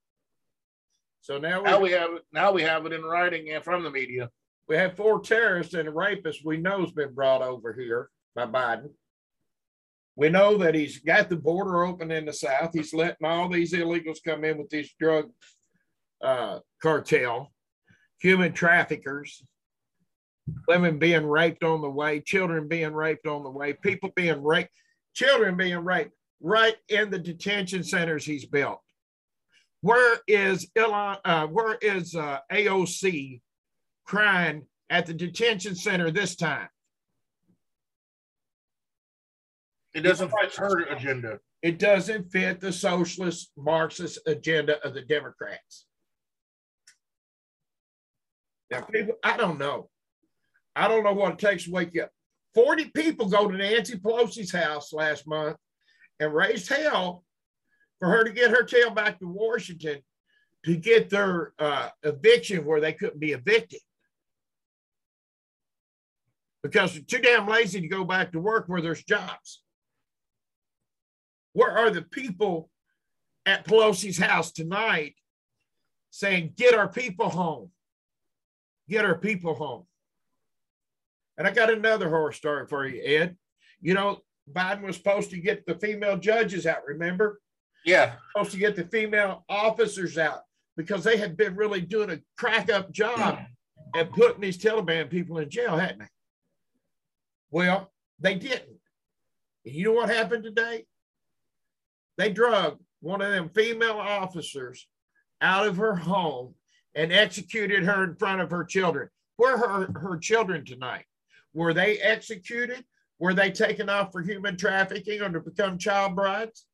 So now we, Now we have it. Now we have it in writing and from the media. We have four terrorists and a rapist we know has been brought over here by Biden. We know that he's got the border open in the south. He's letting all these illegals come in with this drug uh, cartel, human traffickers, women being raped on the way, children being raped on the way, people being raped, children being raped right in the detention centers he's built. Where is Elon, uh, where is uh, AOC crying at the detention center this time? It doesn't fit her agenda. It doesn't fit the socialist Marxist agenda of the Democrats. Now, people, I don't know. I don't know what it takes to wake you up. 40 people go to Nancy Pelosi's house last month and raised hell for her to get her tail back to Washington to get their uh, eviction where they couldn't be evicted. Because they're too damn lazy to go back to work where there's jobs. Where are the people at Pelosi's house tonight saying, get our people home? Get our people home. And I got another horror story for you, Ed. You know, Biden was supposed to get the female judges out, remember? Yeah. Supposed to get the female officers out because they had been really doing a crack up job at putting these Taliban people in jail, hadn't they? Well, they didn't. And you know what happened today? They drug one of them female officers out of her home and executed her in front of her children. Where her, her children tonight? Were they executed? Were they taken off for human trafficking or to become child brides?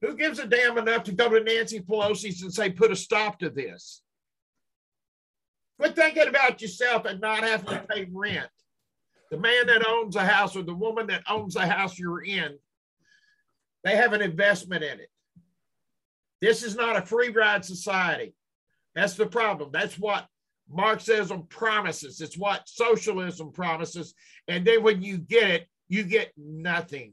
Who gives a damn enough to go to Nancy Pelosi's and say, put a stop to this? Quit thinking about yourself and not having to pay rent. The man that owns a house or the woman that owns the house you're in, they have an investment in it. This is not a free ride society. That's the problem. That's what Marxism promises. It's what socialism promises. And then when you get it, you get nothing.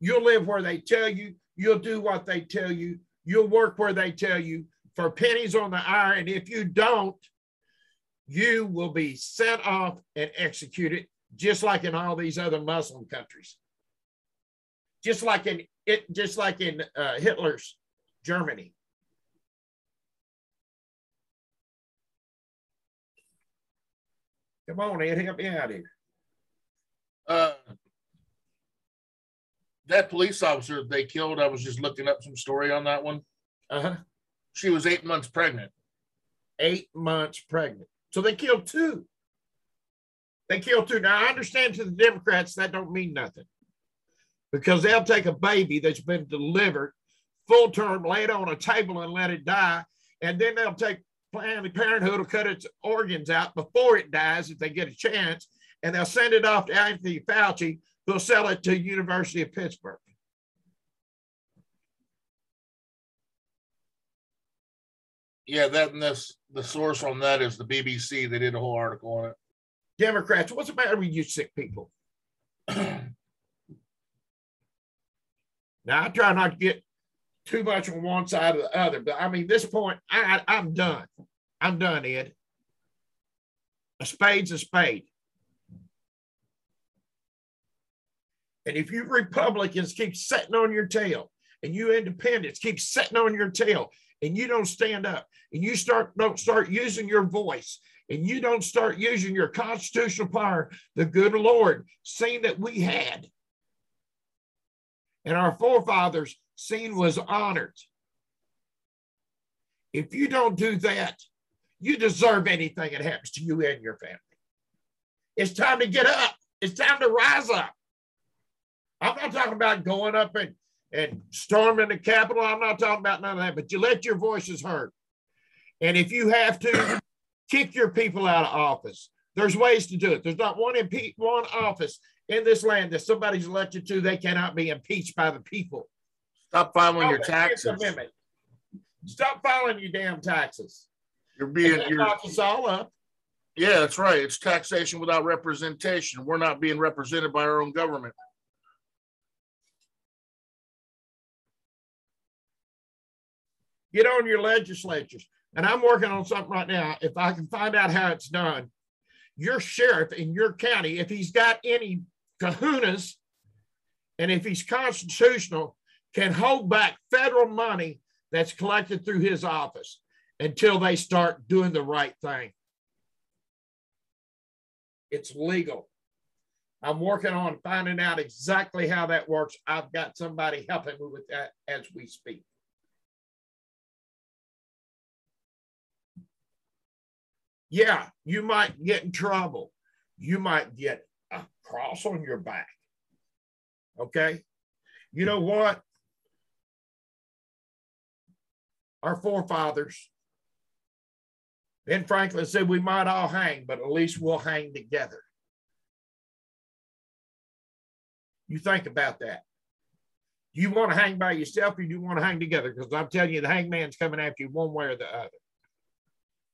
You'll live where they tell you, you'll do what they tell you, you'll work where they tell you for pennies on the hour. And if you don't, you will be sent off and executed, just like in all these other Muslim countries. Just like in it, just like in uh, Hitler's Germany. Come on, Ed, help me out here. Uh, that police officer they killed, I was just looking up some story on that one. Uh huh. She was eight months pregnant. Eight months pregnant. So they killed two. They killed two. Now I understand to the Democrats that don't mean nothing because they'll take a baby that's been delivered full term, lay it on a table and let it die, and then they'll take Planned Parenthood will cut its organs out before it dies if they get a chance, and they'll send it off to Anthony Fauci, who'll sell it to University of Pittsburgh. Yeah, that and this the source on that is the BBC. They did a whole article on it. Democrats, what's the matter with you sick people? Now I try not to get too much on one side or the other, but I mean, this point, I, I I'm done. I'm done, Ed. A spade's a spade. And if you Republicans keep sitting on your tail, and you independents keep sitting on your tail, and you don't stand up, and you start don't start using your voice, and you don't start using your constitutional power, the good Lord, seeing that we had and our forefathers seen was honored. If you don't do that, you deserve anything that happens to you and your family. It's time to get up. It's time to rise up. I'm not talking about going up and, and storming the Capitol. I'm not talking about none of that, but you let your voices heard. And if you have to, kick your people out of office. There's ways to do it. There's not one impe- one office in this land that somebody's elected to, they cannot be impeached by the people. Stop filing Oh, your taxes. Amendment. Stop filing your damn taxes. You're being you're us all up. yeah, that's right. It's taxation without representation. We're not being represented by our own government. Get on your legislatures. And I'm working on something right now. If I can find out how it's done, your sheriff in your county, if he's got any kahunas and if he's constitutional, can hold back federal money that's collected through his office until they start doing the right thing. It's legal. I'm working on finding out exactly how that works. I've got somebody helping me with that as we speak. Yeah, you might get in trouble. You might get a cross on your back. Okay. You know what? Our forefathers, Ben Franklin said we might all hang, but at least we'll hang together. You think about that. Do you want to hang by yourself or do you want to hang together? Because I'm telling you, the hangman's coming after you one way or the other.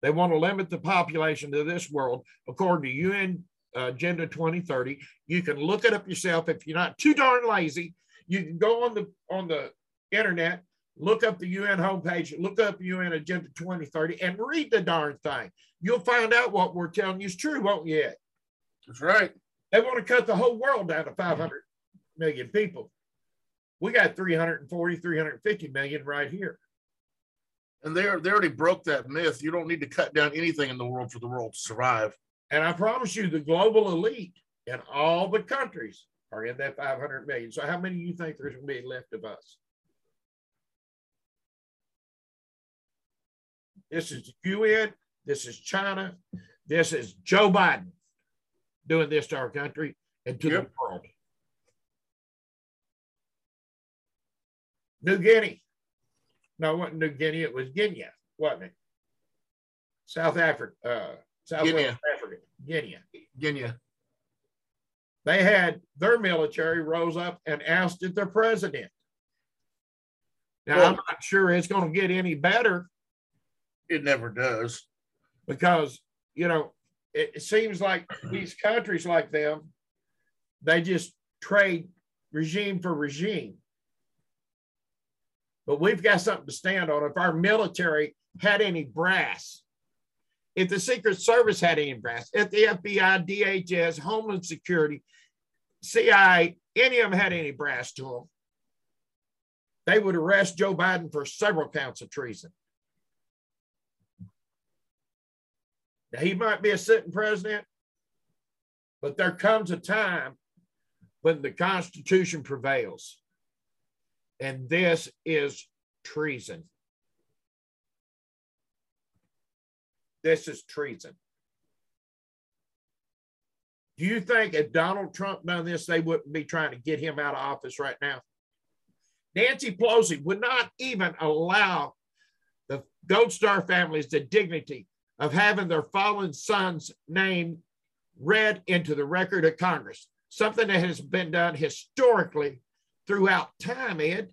They want to limit the population to this world according to UN uh, Agenda 2030. You can look it up yourself if you're not too darn lazy. You can go on the on the internet, look up the UN homepage, look up UN Agenda 2030, and read the darn thing. You'll find out what we're telling you is true, won't you? That's right. They want to cut the whole world down to 500 million people. We got 340, 350 million right here. And they are, they already broke that myth. You don't need to cut down anything in the world for the world to survive. And I promise you, the global elite in all the countries are in that 500 million. So, how many do you think there's going to be left of us? This is the UN. This is China. This is Joe Biden doing this to our country and to Yep. the world. New Guinea. No, it wasn't New Guinea. It was Guinea, wasn't it? South Africa, uh, Southwest Guinea. Africa, Guinea. Guinea. They had their military rose up and ousted their president. Now, I'm not sure it's going to get any better It never does. because, you know, it, it seems like these countries like them, they just trade regime for regime. But we've got something to stand on. If our military had any brass, if the Secret Service had any brass, if the FBI, DHS, Homeland Security, CIA, any of them had any brass to them, they would arrest Joe Biden for several counts of treason. Now, he might be a sitting president, but there comes a time when the Constitution prevails. And this is treason. This is treason. Do you think if Donald Trump done this, they wouldn't be trying to get him out of office right now? Nancy Pelosi would not even allow the Gold Star families the dignity of having their fallen son's name read into the record of Congress, something that has been done historically throughout time, Ed.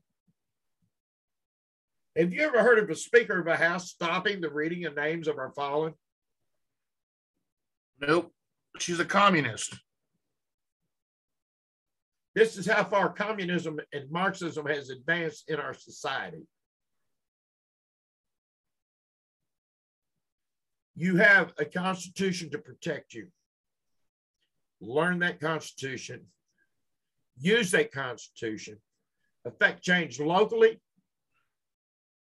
Have you ever heard of a Speaker of a House stopping the reading of names of our fallen? Nope. She's a communist. This is how far communism and Marxism has advanced in our society. You have a constitution to protect you. Learn that constitution, use that constitution, affect change locally,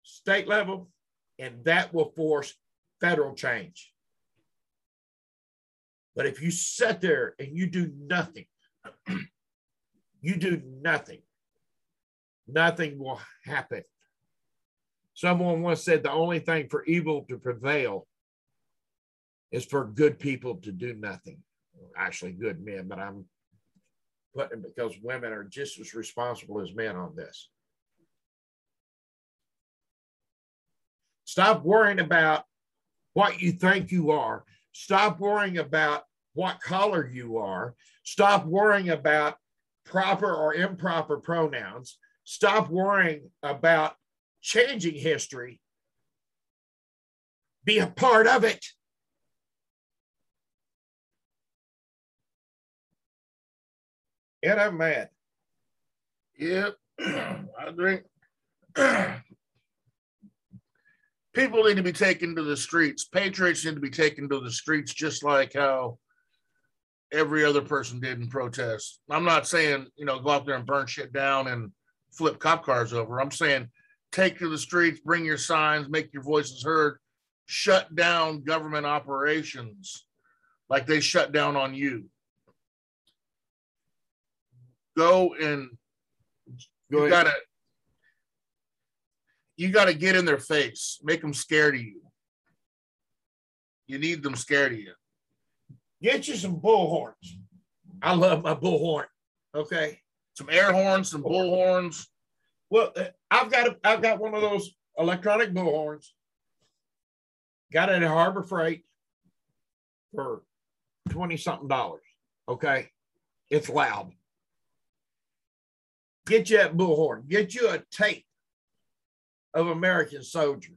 state level, and that will force federal change. But if you sit there and you do nothing, you do nothing, nothing will happen. Someone once said the only thing for evil to prevail is for good people to do nothing. Actually, good men, but I'm putting because women are just as responsible as men on this. Stop worrying about what you think you are. Stop worrying about what color you are. Stop worrying about proper or improper pronouns. Stop worrying about changing history. be a part of it. And I'm mad. Yep, I drink. People need to be taken to the streets. Patriots need to be taken to the streets, just like how every other person did in protest. I'm not saying, you know, go out there and burn shit down and flip cop cars over. I'm saying take to the streets, bring your signs, make your voices heard, shut down government operations like they shut down on you. Go and Go you gotta you gotta get in their face, make them scared of you. You need them scared of you. Get you some bullhorns. I love my bullhorn. Okay. Some air horns, some bull horns. Well, uh, I've got a, I've got one of those electronic bullhorns. Got it at Harbor Freight for 20 something dollars. Okay. It's loud. Get you that bullhorn. Get you a tape of American Soldier.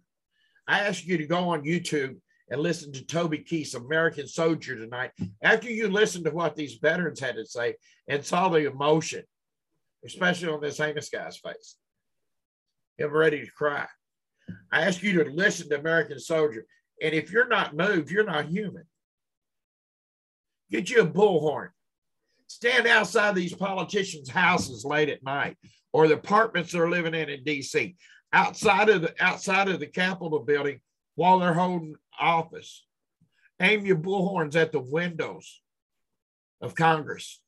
I ask you to go on YouTube and listen to Toby Keith's American Soldier tonight. After you listen to what these veterans had to say and saw the emotion, especially on this Amos guy's face, him ready to cry. I ask you to listen to American Soldier. And if you're not moved, you're not human. Get you a bullhorn. Stand outside these politicians' houses late at night or the apartments they're living in in DC, outside of the outside of the Capitol building while they're holding office. Aim your bullhorns at the windows of Congress.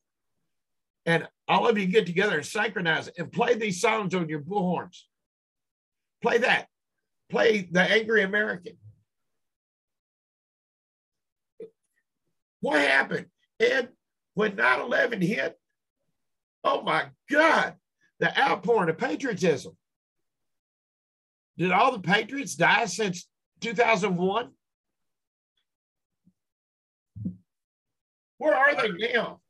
And all of you get together and synchronize it and play these songs on your bullhorns. Play that. Play the Angry American. What happened? Ed, when 9 11 hit, oh my God, the outpouring of patriotism. Did all the patriots die since 2001? Where are they now?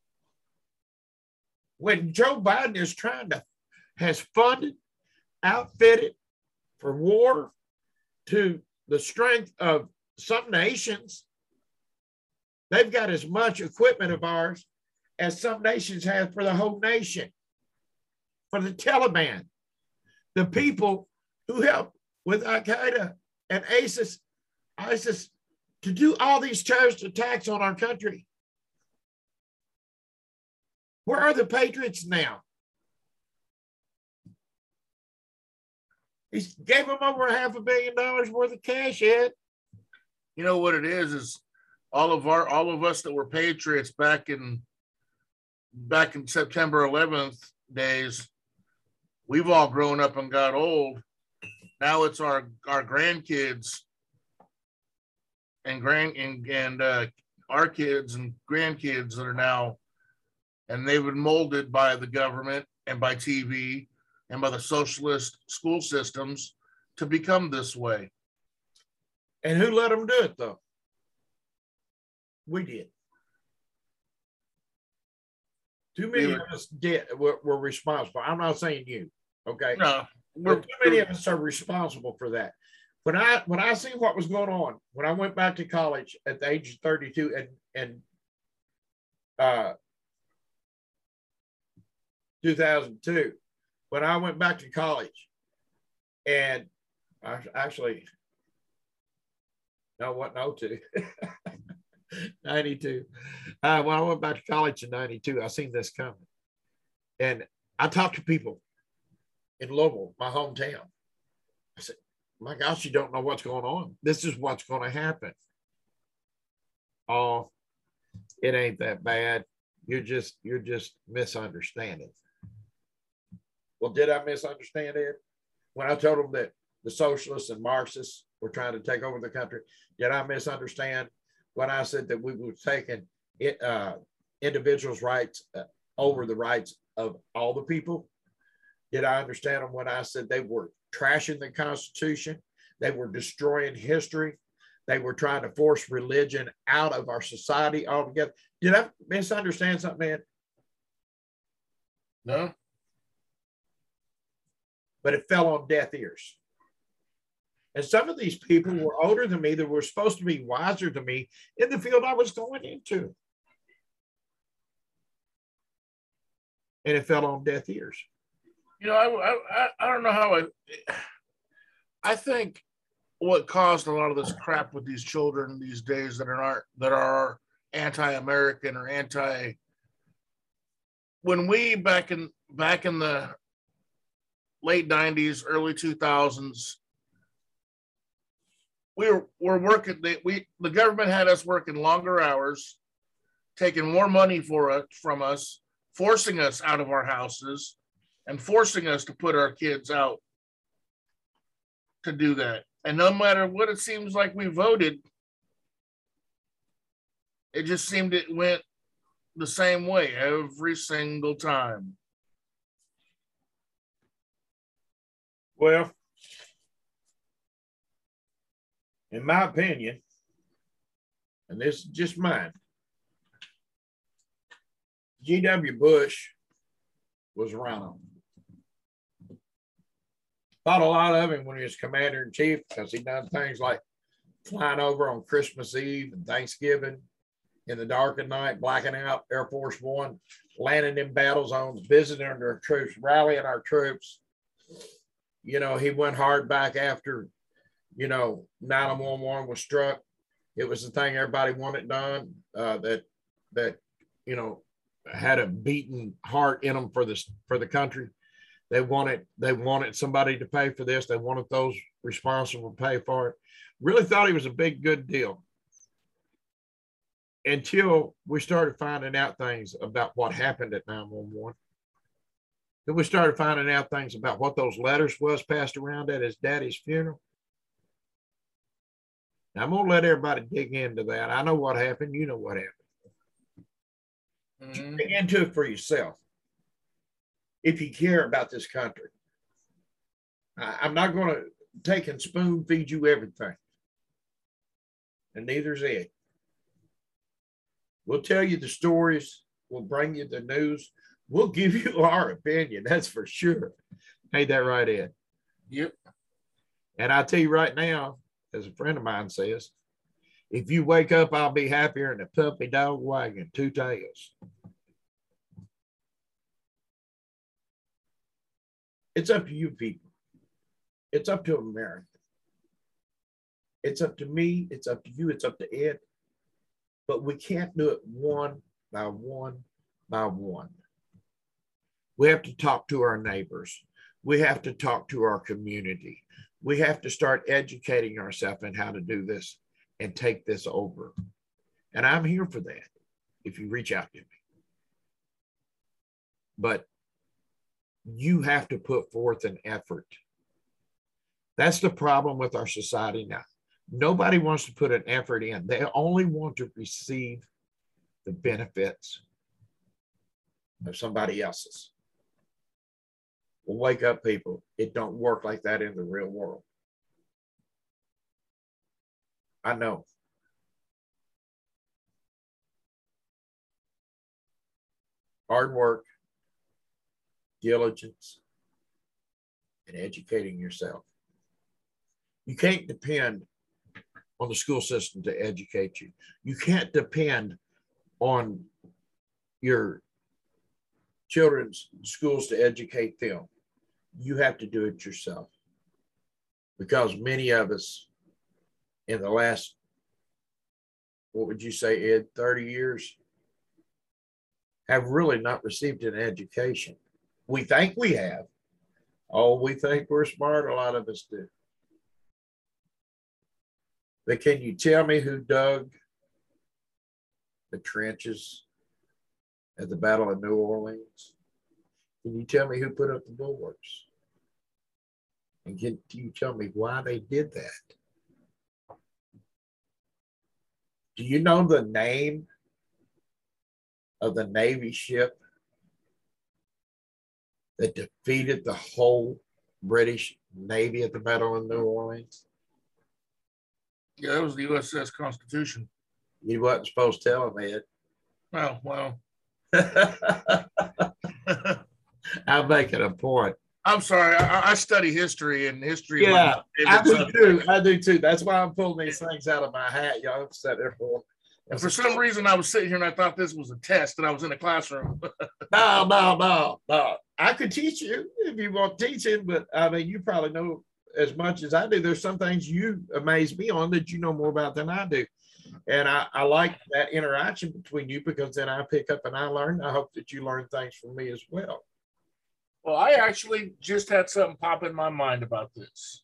When Joe Biden is trying to, has funded, outfitted for war to the strength of some nations, they've got as much equipment of ours as some nations have for the whole nation. For the Taliban, the people who helped with Al Qaeda and ISIS, ISIS to do all these terrorist attacks on our country. Where are the patriots now? He gave them over half a billion dollars worth of cash, Ed. You know what it is is all of our all of us that were patriots back in back in September 11th days, we've all grown up and got old. Now it's our our grandkids and grand and, and uh, our kids and grandkids that are now, and they've been molded by the government and by TV and by the socialist school systems to become this way. And who let them do it though? We did. Too many We of us did were, were responsible. I'm not saying you, okay? No, But too many of us are responsible for that. When I when I seen what was going on, when I went back to college at the age of 32 and and uh 2002, when I went back to college, and I actually no, what no two. 92. Uh, when I went back to college in 92, I seen this coming. And I talked to people in Louisville, my hometown. I said, my gosh, you don't know what's going on. This is what's going to happen. Oh, it ain't that bad. You're just, you're just misunderstanding. Well, did I misunderstand it? When I told them that the socialists and Marxists were trying to take over the country, did I misunderstand when I said that we were taking it, uh, individuals' rights uh, over the rights of all the people? Did I understand them when I said they were trashing the Constitution? They were destroying history. They were trying to force religion out of our society altogether. Did I misunderstand something, man? No. But it fell on deaf ears. And some of these people were older than me that were supposed to be wiser than me in the field I was going into. And it fell on deaf ears. You know, I, I, I don't know how it, I think what caused a lot of this crap with these children these days that are that are anti-American or anti when we back in back in the late 90s early 2000s we were, were working they, we the government had us working longer hours taking more money for us from us forcing us out of our houses and forcing us to put our kids out to do that and no matter what it seems like we voted it just seemed it went the same way every single time. Well, in my opinion, and this is just mine, G.W. Bush was around him. Thought a lot of him when he was commander in chief because he done things like flying over on Christmas Eve and Thanksgiving in the dark of night, blacking out Air Force One, landing in battle zones, visiting our troops, rallying our troops. You know, he went hard back after, you know, 911 was struck. It was the thing everybody wanted done. Uh, that that you know had a beating heart in them for this for the country. They wanted they wanted somebody to pay for this. They wanted those responsible to pay for it. Really thought he was a big good deal until we started finding out things about what happened at 911. Then we started finding out things about what those letters was passed around at his daddy's funeral. Now, I'm gonna let everybody dig into that. I know what happened. You know what happened. Mm-hmm. Dig into it for yourself. If you care about this country, I, I'm not going to take and spoon feed you everything, and neither's Ed. We'll tell you the stories. We'll bring you the news. We'll give you our opinion. That's for sure. Ain't that right, Ed? Yep. And I tell you right now, as a friend of mine says, if you wake up, I'll be happier in a puppy dog wagon, two tails. It's up to you people. It's up to America. It's up to me. It's up to you. It's up to Ed but we can't do it one by one by one. We have to talk to our neighbors. We have to talk to our community. We have to start educating ourselves in how to do this and take this over. And I'm here for that if you reach out to me. But you have to put forth an effort. That's the problem with our society now. Nobody wants to put an effort in. They only want to receive the benefits of somebody else's. Wake up, people. It don't work like that in the real world. I know. Hard work, diligence, and educating yourself. You can't depend on the school system to educate you. You can't depend on your children's schools to educate them. You have to do it yourself. Because many of us in the last, what would you say, Ed, 30 years, have really not received an education. We think we have. Oh, we think we're smart, a lot of us do. But can you tell me who dug the trenches at the Battle of New Orleans? Can you tell me who put up the bulwarks? And can you tell me why they did that? Do you know the name of the Navy ship that defeated the whole British Navy at the Battle of New Orleans? Yeah, that was the USS Constitution. You wasn't supposed to tell him, Ed. Well, well. I'm making a point. I'm sorry. I, I study history and history. Yeah, I do subject. too. I do too. That's why I'm pulling these things out of my hat. Y'all have sat there for. And for some reason, I was sitting here and I thought this was a test, and I was in a classroom. No, no, no, no. I could teach you if you want teaching, but I mean, you probably know as much as I do. There's some things you amaze me on that you know more about than I do. And I, I like that interaction between you because then I pick up and I learn. I hope that you learn things from me as well. Well, I actually just had something pop in my mind about this.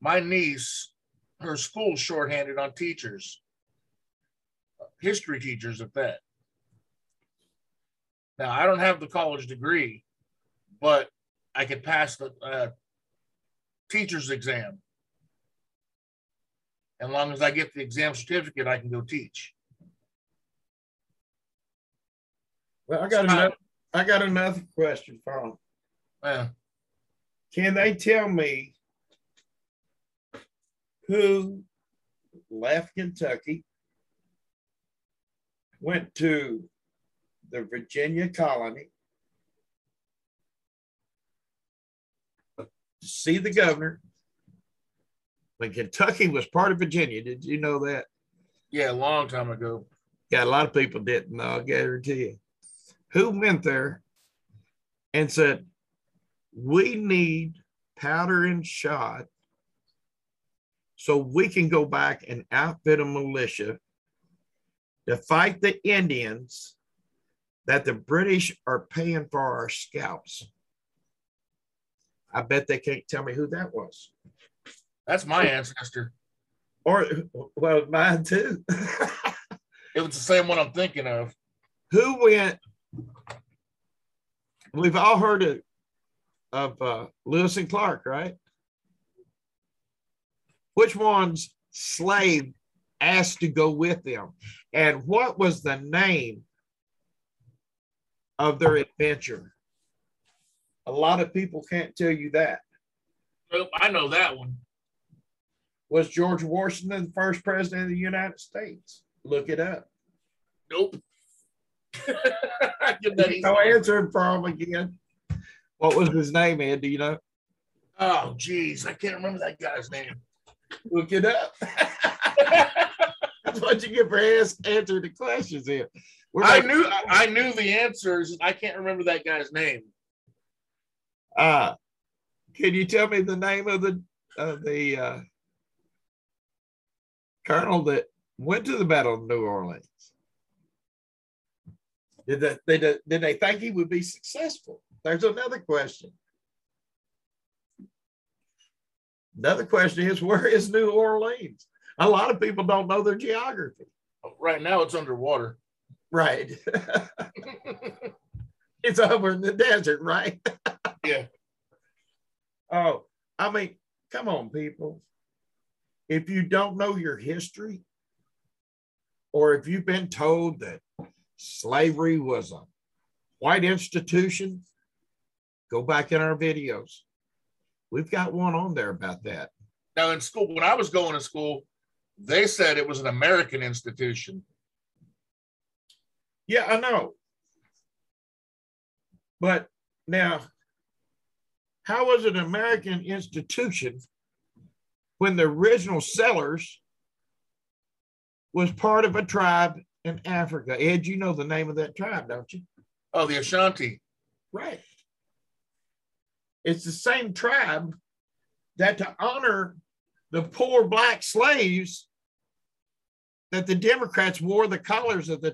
My niece, her school's shorthanded on teachers, history teachers at that. Now, I don't have the college degree, but I could pass the uh, teacher's exam. As long as I get the exam certificate, I can go teach. Well, I got another, I got another question for them. Yeah. Can they tell me who left Kentucky, went to the Virginia colony to see the governor? When Kentucky was part of Virginia, did you know that? Yeah, a long time ago. Yeah, a lot of people didn't. I'll guarantee you. Who went there and said, "We need powder and shot, so we can go back and outfit a militia to fight the Indians that the British are paying for our scalps." I bet they can't tell me who that was. That's my ancestor. Or well, mine too. It was the same one I'm thinking of. who went we've all heard of, of uh, lewis and clark right? Which one's slave asked to go with them? And what was the name of their adventure? A lot of people can't tell you that. Nope, I know that one. was george washington the first president of the united states? Look it up. Nope. Give that easy. no answer from again what was his name ed do you know Oh, geez, I can't remember that guy's name. Look it up. That's what you get for ask, answering the questions here. I like- knew I knew the answers. I can't remember that guy's name. Uh, can you tell me the name of the of the uh, colonel that went to the Battle of New Orleans? Did that they did, did they think he would be successful? There's another question. Another question is where is New Orleans? A lot of people don't know their geography. Right now, it's underwater. Right. it's over in the desert, right? Yeah. Oh, I mean, come on, people. If you don't know your history, or if you've been told that slavery was a white institution, go back in our videos. We've got one on there about that. Now, in school, when I was going to school, they said it was an American institution. Yeah, I know. But now, how was an American institution when the original settlers was part of a tribe in Africa? Ed, you know the name of that tribe, don't you? Oh, the Ashanti. Right. It's the same tribe that to honor the poor black slaves that the Democrats wore the colors of the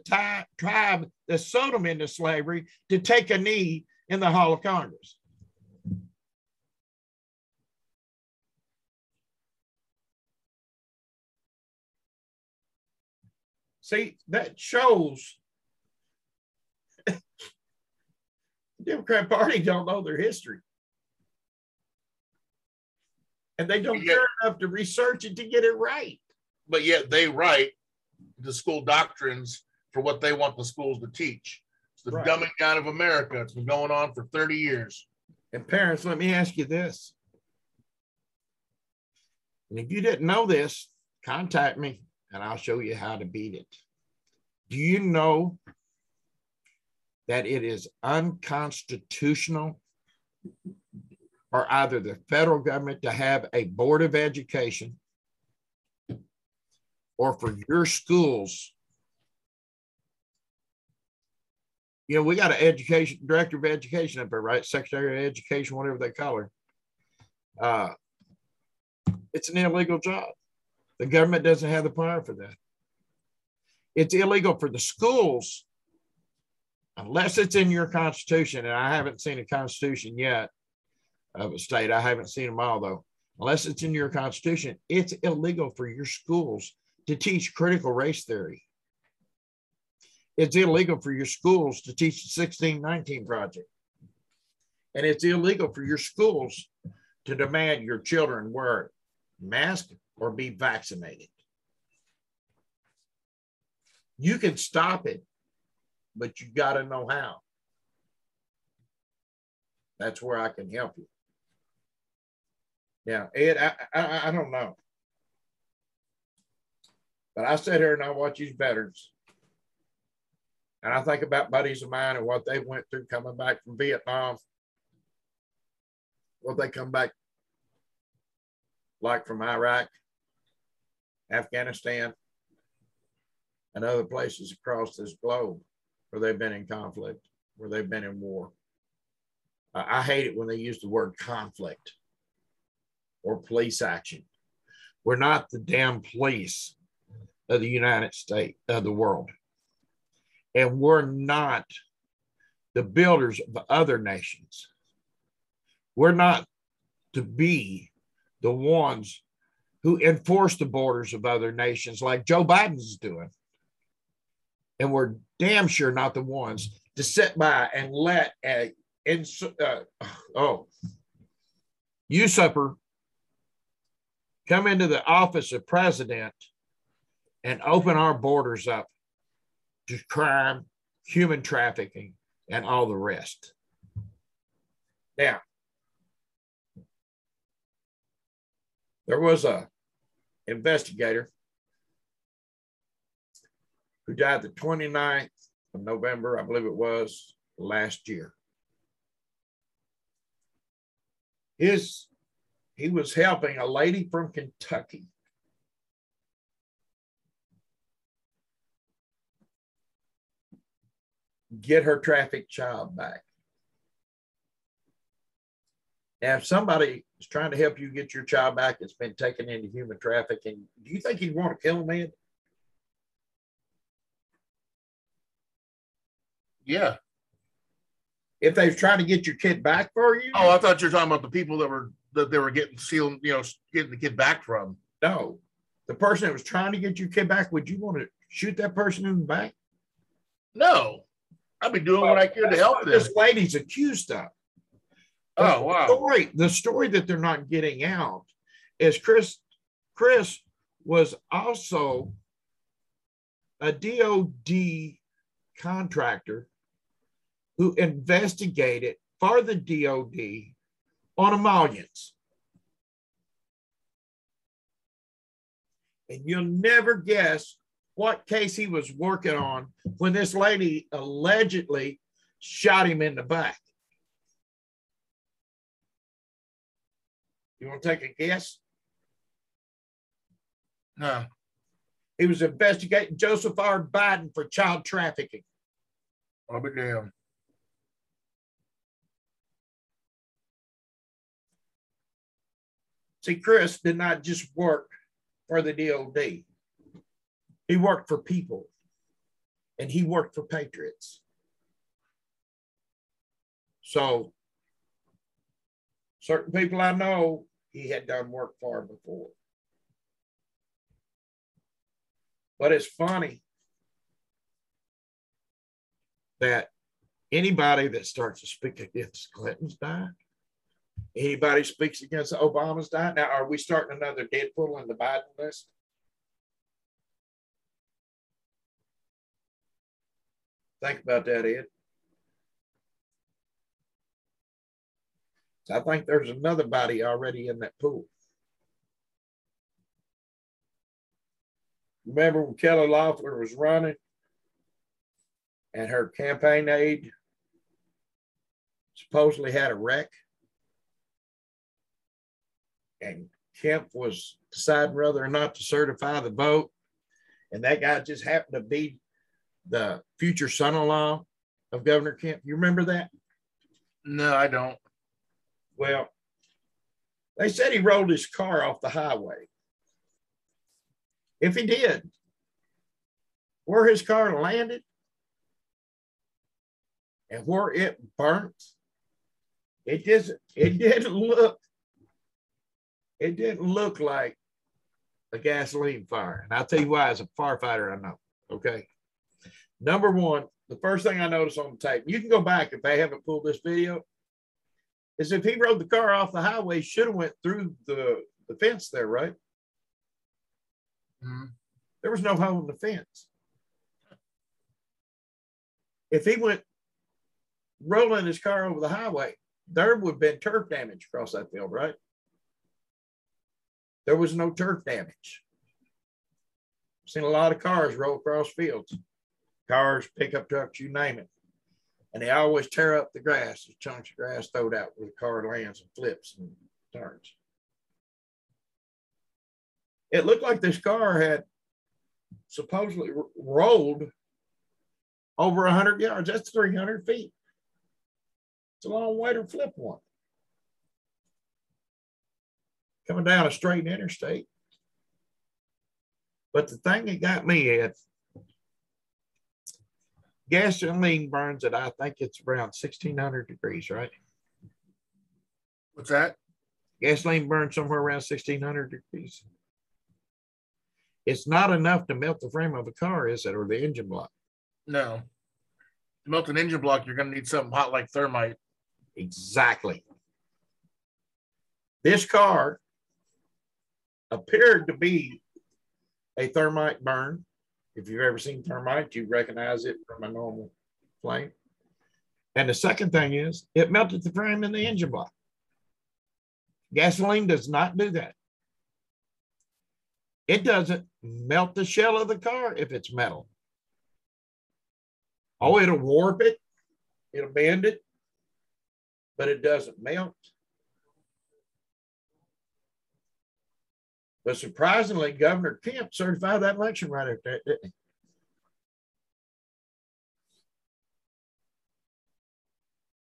tribe that sold them into slavery to take a knee in the Hall of Congress. See, that shows the Democrat Party don't know their history. And they don't care enough to research it to get it right. But yet they write the school doctrines for what they want the schools to teach. It's the Right. dumbing down of America. It's been going on for 30 years. And parents, let me ask you this. And if you didn't know this, contact me and I'll show you how to beat it. Do you know that it is unconstitutional are either the federal government to have a board of education or for your schools. You know, we got an education director of education up there, right? Secretary of Education, whatever they call her. Uh, it's an illegal job. The government doesn't have the power for that. It's illegal for the schools unless it's in your constitution. And I haven't seen a constitution yet of a state. I haven't seen them all though. Unless it's in your constitution, it's illegal for your schools to teach critical race theory. It's illegal for your schools to teach the 1619 project. And it's illegal for your schools to demand your children wear masks or be vaccinated. You can stop it, but you got to know how. That's where I can help you. Yeah, Ed, I, I, I don't know. But I sit here and I watch these veterans. And I think about buddies of mine and what they went through coming back from Vietnam. What they come back like from Iraq, Afghanistan, and other places across this globe where they've been in conflict, where they've been in war. I hate it when they use the word conflict or police action. We're not the damn police of the United States, of the world. And we're not the builders of other nations. We're not to be the ones who enforce the borders of other nations like Joe Biden's doing. And we're damn sure not the ones to sit by and let a, uh, oh, usurper come into the office of president and open our borders up to crime, human trafficking, and all the rest. Now, there was a investigator who died the 29th of November, I believe it was last year. His he was helping a lady from Kentucky get her trafficked child back. Now, if somebody is trying to help you get your child back that's been taken into human trafficking, do you think you'd want to kill a man? Yeah. If they're trying to get your kid back for you? Oh, I thought you were talking about the people that were that they were getting sealed, you know, getting the kid back from. No. The person that was trying to get your kid back, would you want to shoot that person in the back? No. I'd be doing well, what I could to help them. This lady's accused of. Oh wow! The story, the story that they're not getting out is Chris. Chris was also a DOD contractor who investigated for the DOD on emollients. And you'll never guess what case he was working on when this lady allegedly shot him in the back. You want to take a guess? No. He was investigating Joseph R. Biden for child trafficking. I'll be damned. See, Chris did not just work for the DOD. He worked for people and he worked for patriots. So, certain people I know he had done work for before. But it's funny that anybody that starts to speak against Clinton's died, anybody speaks against Obama's died. Now, are we starting another Deadpool in the Biden list? Think about that, Ed. I think there's another body already in that pool. Remember when Kelly Loeffler was running and her campaign aide supposedly had a wreck? and Kemp was deciding whether or not to certify the vote. And that guy just happened to be the future son-in-law of Governor Kemp. You remember that? No, I don't. Well, they said he rolled his car off the highway. If he did, where his car landed and where it burnt, it just it didn't look it didn't look like a gasoline fire. And I'll tell you why, as a firefighter, I know. Okay. Number one, the first thing I noticed on the tape, you can go back if they haven't pulled this video, is if he rode the car off the highway, should have went through the, the fence there, right? Mm-hmm. There was no hole in the fence. If he went rolling his car over the highway, there would have been turf damage across that field, right? There was no turf damage. Seen a lot of cars roll across fields, cars, pickup trucks, you name it. And they always tear up the grass, the chunks of grass thrown out where the car lands and flips and turns. It looked like this car had supposedly rolled over 100 yards. That's 300 feet. It's a long way to flip one. Coming down a straight interstate. But the thing that got me is gasoline burns at I think it's around 1600 degrees, right? What's that? Gasoline burns somewhere around 1600 degrees. It's not enough to melt the frame of a car, is it, or the engine block? No. To melt an engine block, you're going to need something hot like thermite. Exactly. This car appeared to be a thermite burn. If you've ever seen thermite, you recognize it from a normal flame. And the second thing is it melted the frame in the engine block. Gasoline does not do that. It doesn't melt the shell of the car if it's metal. Oh, it'll warp it, it'll bend it, but it doesn't melt. But surprisingly, Governor Kemp certified that election right after that, didn't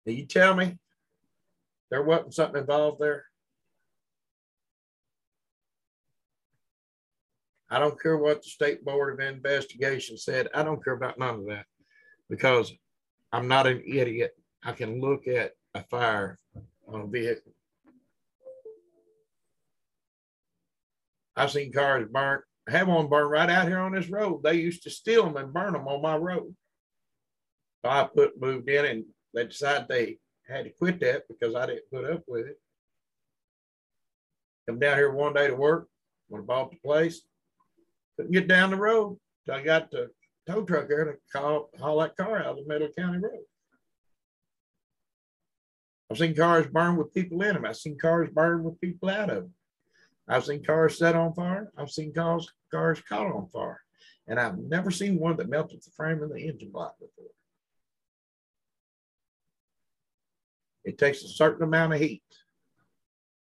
he? You tell me there wasn't something involved there? I don't care what the State Board of Investigation said. I don't care about none of that because I'm not an idiot. I can look at a fire on a vehicle. I've seen cars burnt. Have one burned right out here on this road. They used to steal them and burn them on my road. So I put moved in and they decided they had to quit that because I didn't put up with it. Come down here one day to work when I bought the place. Couldn't get down the road. So I got the tow truck there to call, haul that car out of the Middle County Road. I've seen cars burn with people in them. I've seen cars burn with people out of them. I've seen cars set on fire. I've seen cars, cars caught on fire. And I've never seen one that melted the frame of the engine block before. It takes a certain amount of heat,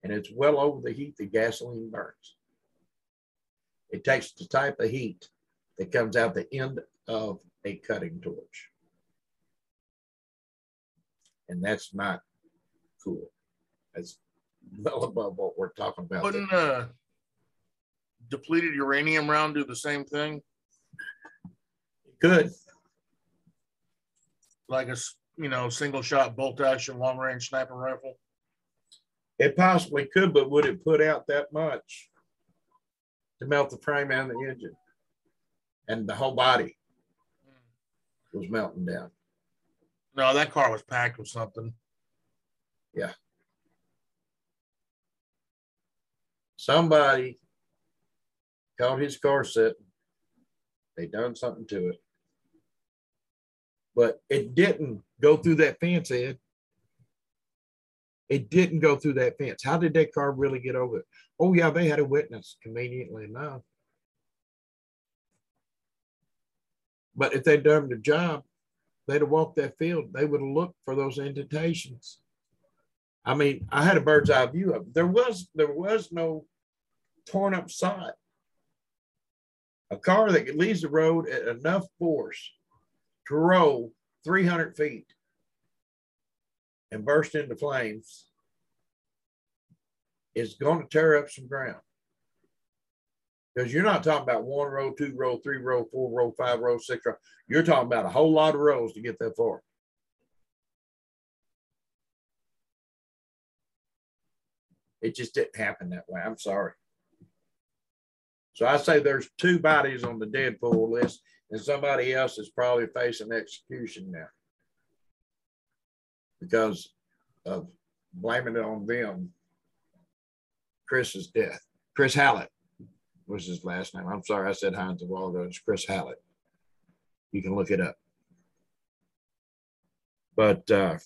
and it's well over the heat that gasoline burns. It takes the type of heat that comes out the end of a cutting torch. And that's not cool. That's well above what we're talking about. Wouldn't uh, depleted uranium round do the same thing? Good. Like a you know single shot bolt action long range sniper rifle. It possibly could, but would it put out that much to melt the frame and the engine? And the whole body was melting down. No, that car was packed with something. Yeah. Somebody caught his car sitting. They done something to it. But it didn't go through that fence, Ed. It didn't go through that fence. How did that car really get over it? Oh, yeah, they had a witness, conveniently enough. But if they'd done the job, they'd have walked that field. They would have looked for those indentations. I mean, I had a bird's eye view of it. There was there was no torn up side. A car that leaves the road at enough force to roll 300 feet and burst into flames is going to tear up some ground. Because you're not talking about one row, two row, three row, four row, five row, six row. You're talking about a whole lot of rows to get that far. It just didn't happen that way. I'm sorry. So I say there's two bodies on the dead pool list, and somebody else is probably facing execution now because of blaming it on them. Chris's death. Chris Hallett was his last name. I'm sorry, I said Hines a while. It's Chris Hallett. You can look it up. But uh,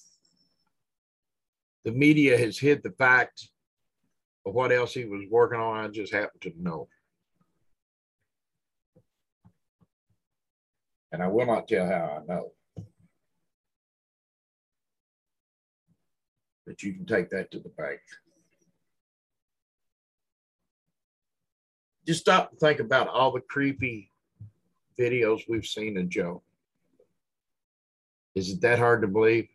the media has hid the fact of what else he was working on. I just happen to know. And I will not tell how I know. But you can take that to the bank. Just stop and think about all the creepy videos we've seen of Joe. Is it that hard to believe?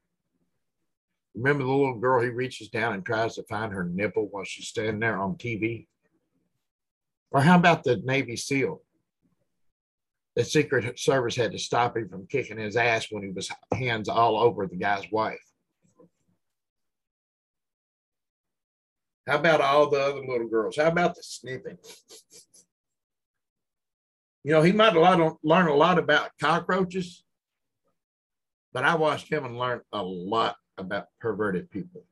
Remember the little girl he reaches down and tries to find her nipple while she's standing there on TV? Or how about the Navy SEAL? The Secret Service had to stop him from kicking his ass when he was hands all over the guy's wife. How about all the other little girls? How about the sniffing? You know, he might learn a lot about cockroaches, but I watched him and learned a lot about perverted people.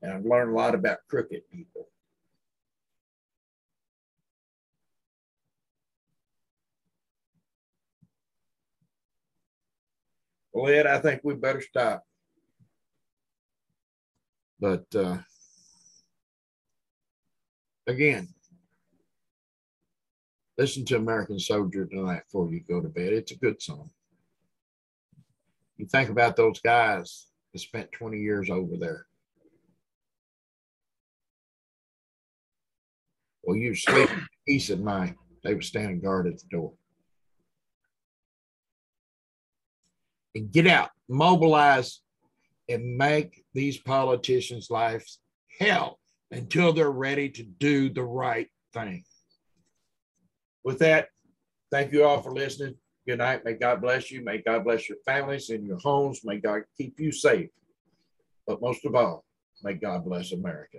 And I've learned a lot about crooked people. Well, Ed, I think we better stop. But uh, again, listen to American Soldier tonight before you go to bed. It's a good song. You think about those guys that spent 20 years over there. Well, you sleep peace at night. They were standing guard at the door. And get out, mobilize, and make these politicians' lives hell until they're ready to do the right thing. With that, thank you all for listening. Good night. May God bless you. May God bless your families and your homes. May God keep you safe. But most of all, may God bless America.